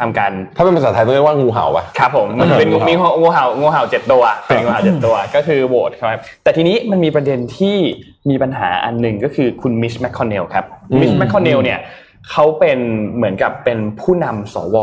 ทำการ ถ้าเป็นภาษาไทยต้องเรียกว่างูเห่าปะครับผมมันเป็นงูมีงูเห่างูเห่าเจ็ดตัวเป็นงูเห่าเจ็ดตัวก็คือโหวตครับ แต่ทีนี้มันมีประเด็นที่มีปัญหาอันหนึ่งก็คือคุณมิชแมคคอนเนลครับอืมมิชแมคคอนเนลเนี่ย เขาเป็นเหมือนกับเป็นผู้นำสว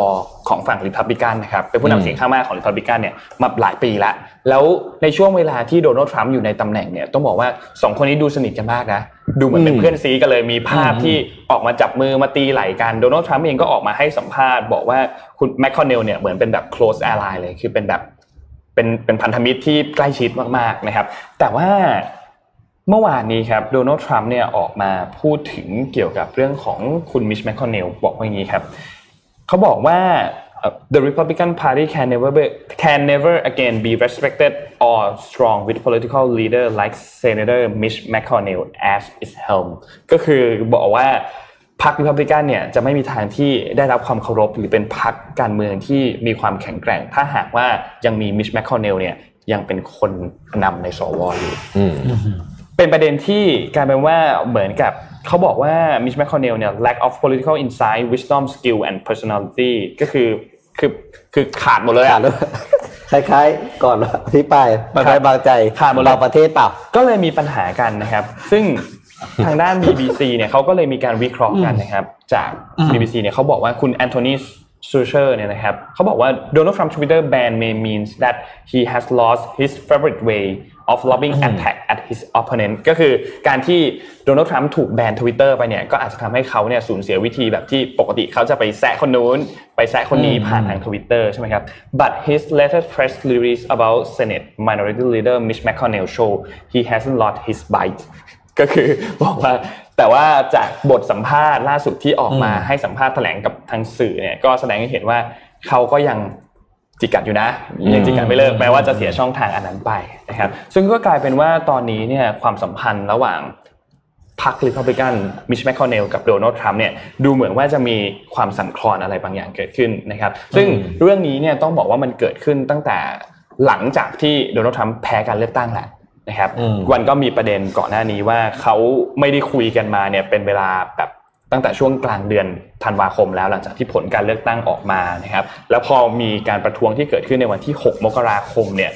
ของฝั่งริพับลิกันนะครับเป็นผู้นำเสียงข้างมากของริพับลิกันเนี่ยมาหลายปีแล้วแล้วในช่วงเวลาที่โดนัลด์ทรัมป์อยู่ในตำแหน่งเนี่ยต้องบอกว่าสองคนนี้ดูสนิทกันมากนะดูเหมือนเป็นเพื่อนซี้กันเลยมีภาพที่ออกมาจับมือมาตีไหล่กันโดนัลด์ทรัมป์เองก็ออกมาให้สัมภาษณ์ บอกว่าคุณแมคคอนเนลเนี่ยเหมือนเป็นแบบ close ally เลยคือเป็นแบบเป็นเป็นพันธมิตรที่ใกล้ชิดมากๆนะครับ แต่ว่า เมื่อวานนี้ครับโดนัลด์ทรัมป์เนี่ยออกมาพูดถึงเกี่ยวกับเรื่องของคุณมิชแมคคอนเนลบอกว่าอย่างนี้ครับเขาบอกว่า the Republican Party can never be, can never again be respected or strong with political leader like Senator Mitch McConnell as its helm ก็คือบอกว่าพรรค Republican เนี่ยจะไม่มีทางที่ได้รับความเคารพหรือเป็นพรรคการเมืองที่มีความแข็งแกร่ง ถ้าหากว่ายังมี Mitch McConnell เนี่ยยังเป็นคนนำในสวอยู่ เป็นประเด็นที่กลายเป็นว่าเหมือนกับเขาบอกว่ามิชแมคคอนเนลเนี่ย lack of political insight wisdom skill and personality ก็คือคือคือขาดหมดเลยขาอะดด้วยคล้ายๆ ก่อนอธิบายบางใจบางใจขาดหมดเลยเราประเทศเปล่า ก็เลยมีปัญหากันนะครับ ซึ่งทางด้าน BBC เนี่ยเขาก็เลยมีการวิเคราะห์กันนะครับ จากอืม BBC เนี่ยเขาบอกว่าคุณแอนโทนีซูเชอร์เนี่ยนะครับเขาบอกว่า Donald Trump Twitter ban may means that he has lost his favorite way of lobbing attack at his opponent ก็คือการที่โดนัลด์ทรัมป์ถูกแบนทวิตเตอร์ไปเนี่ยก็อาจจะทำให้เขาเนี่ยสูญเสียวิธีแบบที่ปกติเขาจะไปแซะคนนู้น ไปแซะคนนี้อืมผ่านทางทวิตเตอร์ใช่ไหมครับ but his latest press release about Senate Minority Leader Mitch McConnell show he hasn't lost his bite ก็คือบอกว่าแต่ว่าจากบทสัมภาษณ์ล่าสุดที่ออกมาอืมให้สัมภาษณ์แถลงกับทางสื่อเนี่ยก็แสดงให้เห็นว่าเขาก็ยัง จิกกัดอยู่นะยังจิกกัดไม่เลิกแม้ว่าจะเสียช่องทางอันนั้นไปนะครับซึ่งก็กลายเป็นว่าตอนนี้เนี่ยความสัมพันธ์ระหว่างพรรคริพับลิกันมิชแมคคอนเนลกับโดนัลด์ทรัมป์เนี่ยดูเหมือนว่าจะมีความสั่นคลอนอะไรบางอย่างเกิดขึ้นนะครับซึ่งเรื่องนี้เนี่ยต้องบอกว่ามันเกิดขึ้นตั้งแต่หลังจากที่โดนัลด์ทรัมป์แพ้การเลือกตั้งแหละนะครับอืมวันก็มีประเด็นก่อนหน้านี้ว่าเขาไม่ได้คุยกันมาเนี่ยเป็นเวลาแบบ ตั้งแต่ช่วงกลางเดือนธันวาคมแล้วหลังจากที่ผลการเลือกตั้งออกมานะครับ แล้วพอมีการประท้วงที่เกิดขึ้นในวันที่ 6 มกราคมเนี่ย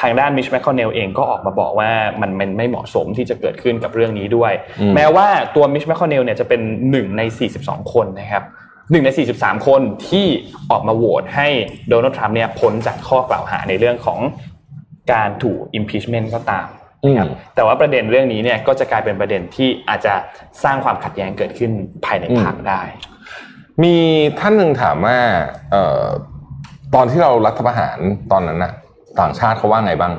ทางด้านมิชแมคคอนเนลเองก็ออกมาบอกว่ามันมันไม่เหมาะสมที่จะเกิดขึ้นกับเรื่องนี้ด้วยอืมแม้ว่าตัวมิชแมคคอนเนลเนี่ยจะเป็นหนึ่งใน 42 คนนะครับหนึ่งใน 43 คนที่ออกมาโหวตให้โดนัลด์ทรัมป์เนี่ยพ้นจากข้อกล่าวหาในเรื่องของการถูก impeachment ก็ตามนะครับ แต่ว่าประเด็นเรื่องนี้เนี่ยก็จะกลายเป็นประเด็นที่อาจจะสร้างความขัดแย้งเกิดขึ้นภายในพรรคได้ มีท่านหนึ่งถามว่าเอ่อตอนที่เรารัฐประหารตอนนั้นน่ะ ต่างชาติเขาว่าไงบ้าง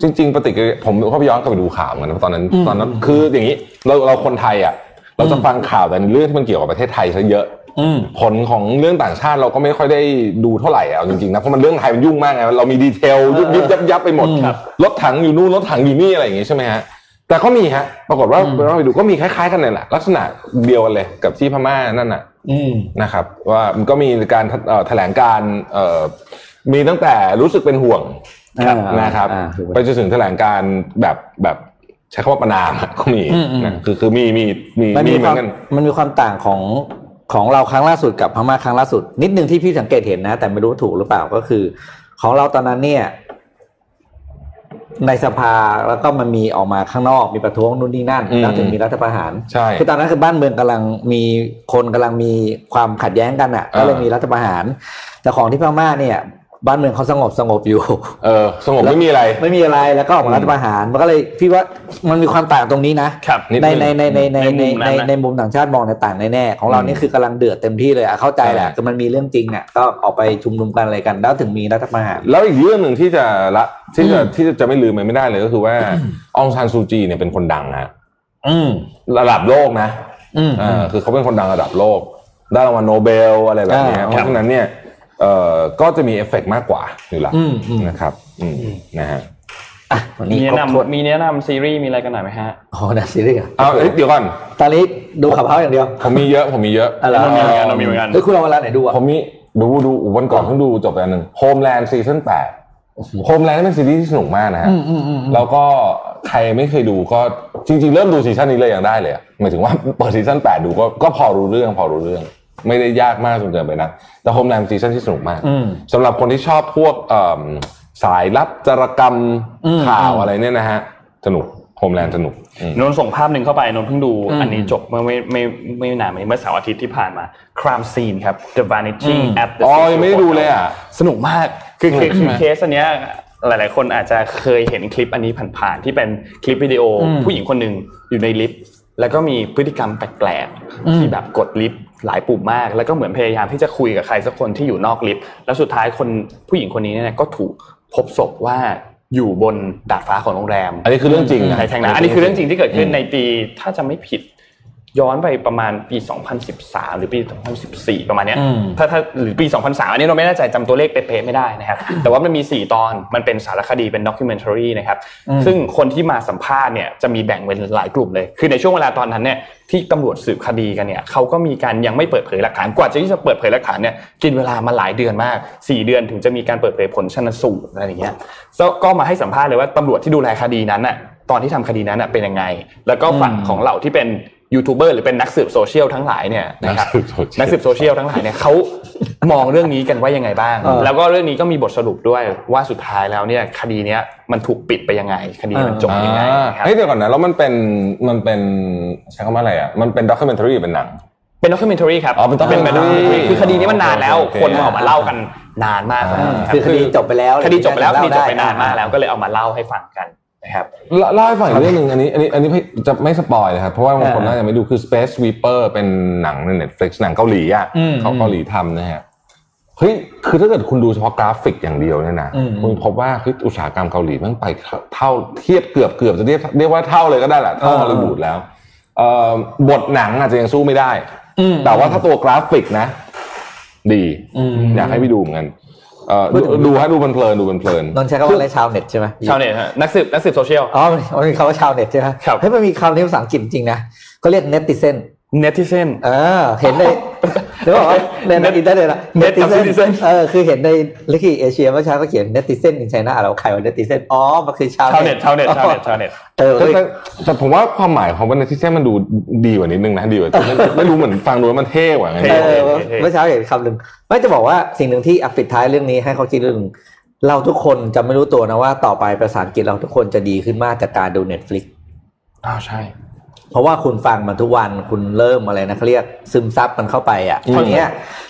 จริง ๆ ปฏิกิริยาผมก็ไปย้อนกลับไปดูข่าวเหมือนกันนะตอนนั้นอืมตอนนั้นคืออย่างนี้เราเราคนไทยอะเราจะฟังข่าวแต่ในเรื่องที่มันเกี่ยวกับประเทศไทยซะเยอะอืม ผลของเรื่องต่างชาติเราก็ไม่ค่อยได้ดูเท่าไหร่อะเอาจริงๆนะเพราะมันเรื่องไทยมันยุ่งมากไงเรามีดีเทลยุบยิบยับยับไปหมดอืมครับรถถังอยู่นู่นรถถังอยู่นี่อะไรอย่างงี้ใช่ไหมฮะแต่ก็มีฮะ ปรากฏว่าอืมเราไปดูก็มีคล้ายๆกันเลยแหละลักษณะเดียวกันเลยกับที่พม่านั่นน่ะอืมนะครับ ว่ามันก็มีการเอ่อแถลงการเอ่อมีตั้งแต่รู้สึกเป็นห่วงอ่านะครับอ่าถูกไปจนถึงแถลงการแบบแบบใช้คำว่าประนามอะก็มีอืมอืมนะคือคือมีมีมีมันมีมีเหคมือวามนกันมันมีความต่างของ ของเราครั้งล่าสุดกับพม่าครั้งล่าสุด นิดนึงที่พี่สังเกตเห็นนะ แต่ไม่รู้ถูกหรือเปล่าก็คือ ของเราตอนนั้นเนี่ย ในสภาแล้วก็มันมีออกมาข้างนอกมีประท้วงนู่นนี่นั่นอืมแล้วถึงมีรัฐประหารใช่คือตอนนั้นคือบ้านเมืองกำลังมีคนกำลังมีความขัดแย้งกันอะ ก็เลยอ่ามีมีรัฐประหาร แต่ของที่พม่าเนี่ย บ้านเมืองเขาสงบสงบอยู่ เออสงบไม่มีอะไร ไม่มีอะไรแล้วก็ออกมารัฐประหารมันก็เลยพี่ว่ามันมีความต่างตรงนี้นะครับนิดในนึงในในในในในมุในมนั้ในนนะในมุมต่างชาติมองในยต่างแน่ๆของเรานี่คือกำลังเดือดเต็มที่เลยอะเข้าใจแหละใช่คือมันมีเรื่องจริงอะก็ออกไปชุมนุมกันอะไรกันแล้วถึงมีรัฐประหารแล้วอีกเรื่องหนึ่งที่จะละที่จะอืมที่จะไม่ลืมไปไม่ได้เลยก็คือว่าอองซานซูจีเนี่ยเป็นคนดังฮะอืมระดับโลกนะอืมอ่าคือเขาเป็นคนดังระดับโลกได้รางวัลโนเบลอะไรแบบเนี้ยอ่าเพราะฉะนั้นเนี่ยเอ่อ ก็จะมีเอฟเฟกต์มากกว่าอยู่และอืมอืมนะครับอืมนะฮะอะวันนี้มีแนะครบถ้วนนำมีแนะนำซีรีส์มีอะไรกันหน่อยไหมฮะโอ้นะซีรีส์อะเอาเอ้ยเดี๋ยวก่อนตอนนี้ดู Clubhouse อย่างเดียว ผมมีเยอะผมมีเยอะอะไรเรามีเหมือนกันเรามีเหมือนกันเฮ้ยคุณเอาเวลาไหนดูอะผมมีดูดูวันก่อนเพิ่งดูจบไปอันหนึ่ง Homeland season แปดHomeland เป็นซีรีส์ที่สนุกมากนะฮะอืมอืมอืมแล้วก็ใครไม่เคยดูก็จริง ๆ เริ่มดู season นี้เลยยังได้เลยอะหมายถึงว่าเปิด season แปดดูก็ก็พอรู้เรื่องพอรู้เรื่อง ไม่ได้ยากมากจนเกินไปนะแต่ Homeland season ที่สนุกมากอืมสำหรับคนที่ชอบพวกเอิ่มสายลับจารกรรมอืมข่าวอืมอะไรเนี่ยนะฮะสนุก Homeland สนุกอืมนนท์ส่งภาพหนึ่งเข้าไปนนท์เพิ่งดูอืมอันนี้จบเมื่อไม่ไม่ไม่ไม่นานมานี้เมื่อเสาร์อาทิตย์ที่ผ่านมา Crime Scene ครับ The Vanishing อืม at the อ๋อ Cecil ยังไม่ได้ดูเลยอะสนุกมากคือคือสนุกใช่คือไหมเคสอันเนี้ยหลาย ๆ คนอาจจะเคยเห็นคลิปอันนี้ผ่านๆที่เป็นคลิปวิดีโออมผู้หญิงคนหนึ่งอยู่ในลิฟต์แล้วก็มีพฤติกรรมแปลกอืมๆที่แบบกดลิฟต์ หลายปุ่มมาก แล้วก็เหมือนพยายามที่จะคุยกับใครสักคนที่อยู่นอกลิฟต์แล้วสุดท้ายคนผู้หญิงคนนี้เนี่ยก็ถูกพบศพว่าอยู่บนดาดฟ้าของโรงแรม อันนี้คือเรื่องจริงนะในแทงนะอันนี้คือเรื่องจริงที่เกิดขึ้นอืมในปีถ้าจะไม่ผิด ย้อนไปประมาณปี 2013 หรือปี 2014 ประมาณเนี้ยอืมถ้าถ้าหรือปี 2003 อันนี้เราไม่แน่ใจจำตัวเลขเป๊ะๆไม่ได้นะครับ แต่ว่ามันมี 4 ตอน มันเป็นสารคดีเป็นด็อกิเมนทารีนะครับอืมซึ่งคนที่มาสัมภาษณ์เนี่ยจะมีแบ่งเป็นหลายกลุ่มเลย คือในช่วงเวลาตอนนั้นเนี่ยที่ตำรวจสืบคดีกันเนี่ยเขาก็มีการยังไม่เปิดเผยหลักฐาน กว่าจะที่จะเปิดเผยหลักฐานเนี่ยกินเวลามาหลายเดือนมาก 4 เดือนถึงจะมีการเปิดเผยผลชันสูตรอะไรอย่างเงี้ย ก็ก็มาให้สัมภาษณ์เลยว่าตำรวจที่ดูแลคดีนั้นน่ะตอนที่ทำคดีนั้นน่ะเป็นยังไง แล้วก็ฝั่งอืมของเหล่าที่เป็น ยูทูบเบอร์หรือเป็นนักสืบโซเชียลทั้งหลายเนี่ยนะครับนักสืบโซเชียลทั้งหลายเนี่ยเขามองเรื่องนี้กันว่ายังไงบ้างเออแล้วก็เรื่องนี้ก็มีบทสรุปด้วยว่าสุดท้ายแล้วเนี่ยคดีเนี้ยมันถูกปิดไปยังไง คดีมันจบยังไงอ่านะครับเฮ้ยเดี๋ยวก่อนนะแล้วมันเป็นมันเป็นใช้คำว่าอะไรอะมันเป็น documentary เป็นหนังเป็น documentary ครับอ๋อเป็น documentary คือคดีนี้มันนานแล้วโอเคคนมาออกมาเล่ากันนานมากแล้วอืมรับคือคดีจบไปแล้วคดีจบไปแล้วคเล่าดีจบไปได้นานมากแล้วก็เลยเอามาเล่าให้ฟังกัน นะครับเล่าเล่าให้ฟังอีกเรื่องหนึ่งอันนี้อันนี้อันนี้จะไม่ spoil นะครับ เพราะว่าบางคนน่าจะไม่ดูคือ Space Sweeper เป็นหนังใน Netflix หนังเกาหลีอะอืมเขาเกาหลีทำนะฮะเฮ้ยคือถ้าเกิดคุณดูเฉพาะกราฟิกอย่างเดียวเนี่ยนะอืมคุณพบว่าเฮ้ยอุตสาหกรรมเกาหลีมันไปเท่าเทียบเกือบเกือบจะเรียกเรียกว่าเท่าเลยก็ได้แหละเท่าฮอลลีวูดแล้วเอ่อบทหนังอาจจะยังสู้ไม่ได้อืมแต่ว่าถ้าตัวกราฟิกนะ ดีอืมอยากให้ไปดูเหมือนกันเอ่อพู ดดูถึงดูให้ดูเพลินๆดูเพลินนนท์ใช้คำว่าอะไรชาวเน็ตใช่ไหมชาวเน็ตฮะนักสืบนักสืบโซเชียลอ๋อมันมีคำว่าชาวเน็ตใช่ไหมครับเฮ้ยมันมีคำนี้ภาษาอังกฤษจริงๆนะก็เรียก netizen netizen เออเห็นใน เดี๋ยวบอกว่าในในอินเทอร์เน็ตอะ Net กับ citizen เออคือเห็นใน Nikkei Asia เมื่อเช้าก็เขียน netizen ใน China เราใครว่า netizen อ๋อมันคือชาวชาวเน็ตชาวเน็ตชาวเน็ตชาวเน็ตเออๆแต่แต่แต่ผมว่าความหมายของมันในที่แท้มันดูดีกว่านิดนึงนะดีกว่าไม่ไม่รู้เหมือนฟังดูแล้วมันเท่กว่าไงเท่เออเมื่อเช้าเห็นคำหนึ่งไม่จะบอกว่าสิ่งหนึ่งที่อะปิดท้ายเรื่องนี้ให้เขาคิดเรื่องหนึ่งเราทุกคนจะไม่รู้ตัวนะว่าต่อไปภาษาอังกฤษเราทุกคนจะดีขึ้นมากจากการดู Netflix อ้าวใช่ เพราะว่าคุณฟังมันทุกวันคุณเริ่มอะไรนะเขาเรียกซึมซับมันเข้าไปอะอืมทีเนี้ย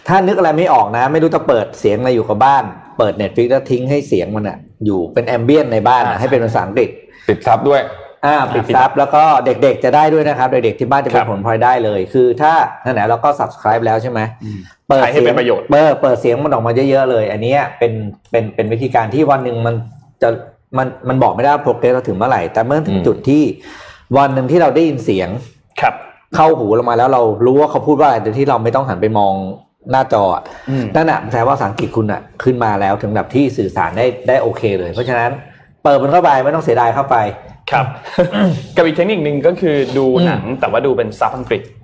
ถ้านึกอะไรไม่ออกนะ ไม่รู้จะเปิดเสียงอะไรอยู่กับบ้าน เปิด Netflix แล้วทิ้งให้เสียงมันอะอยู่เป็นแอมเบียนในบ้านอะให้เป็นภาษาอังกฤษติดซับด้วยอ่าปิดซับแล้วก็เด็กๆจะได้ด้วยนะครับ เด็กๆที่บ้านจะเป็ครันบผลพลอยได้เลย คือถ้านั่นแหละเราก็ subscribe แล้วใช่ไหมเปิดใช้ให้เสีเป็ยงนประโยชน์เปิดเปิดเสียงมันออกมาเยอะๆเลย อันเนี้ยเป็นเป็นเป็นวิธีการที่วันหนึ่งมันจะมันมันบอกไม่ได้ว่าโปรเกรสเราถึงเมื่อไหร่ แต่เมื่อถึงอืมจุดที่ วันหนึ่งที่เราได้ยินเสียงครับเข้าหูเรามาแล้วเรารู้ว่าเขาพูดว่าอะไรโดยที่เราไม่ต้องหันไปมองหน้าจออะอืมนั่นแหะแปลว่าภาษาอังกฤษคุณอะ ขึ้นมาแล้วถึงแบบที่สื่อสารได้ได้โอเคเลย เพราะฉะนั้นเปิดมันเข้าไปไม่ต้องเสียดายเข้าไป ครับ กับอีกเทคนิคหนึ่งก็คือดูหนังแต่ว่าดูเป็นซับอังกฤษอืม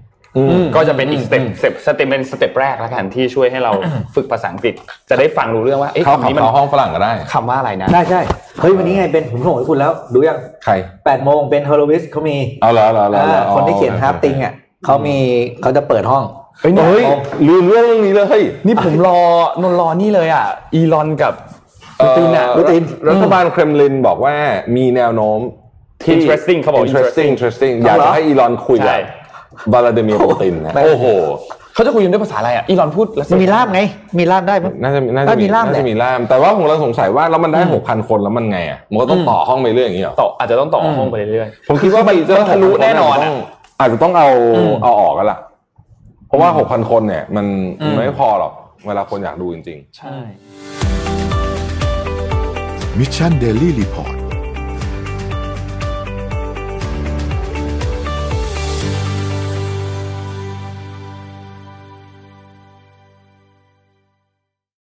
ก็จะเป็นอีกสเต็ปสเต็ปสเต็ปเป็นสเต็ปแรกแล้วกันที่ช่วยให้เราฝึกภาษาอังกฤษ จะได้ฟังรู้เรื่องว่าเอ๊ะเข้าคำนี้มันเข้าห้องฝรั่งก็ได้คำว่าอะไรนะใช่ใช่เฮ้ยวันนี้ไงเป็นผมส่งให้คุณแล้วดูยังใครแปดโมงเป็นฮอลโลวิสเขามีเอาเหรอเหรอเหรอเหรออ่าคนที่เขียนฮาร์ปติงอะเขามีเขาจะเปิดห้องเฮ้ยเนี่ยเฮ้ยลืมเรื่องนี้เลย นี่ผมรอนนรอนี่เลยอะ อีลอนกับปูตินอะเรัฐรัฐบาลเครมลินบอกว่ามีแนวโน้มที่ Interesting เขาบอก interesting interesting อยากเอาเหรจะอให้อีลอนคุยใช่กับ วลาดิเมียร์ปูตินนะโอ้โอ้โหเขาจะคุยกันด้วยภาษาอะไรอะอีลอนพูดรัสเซีมันยมีล่ามไง มีล่ามได้มั้ยน่าจะน่าก็จะมีล่ามแหละน่าจะมีล่าม แต่ว่าผมเราสงสัยว่าแล้วมันได้หกพันคนแล้วมันไงอะมันก็ต้องต่อห้องไปเรื่อยอย่างนี้เหรอต่ออาจจะต้องต่อห้องไปเรื่อยๆผมคิดว่ามันมันทะลุแน่นอนอะอาจจะต้องเอาอืมเอาออกกันละเพราะว่าหกพันคนเนี่ยมันอืมมันไม่พอหรอกเวลาคนอยากดูจริง ๆ ใช่ Mission Daily Report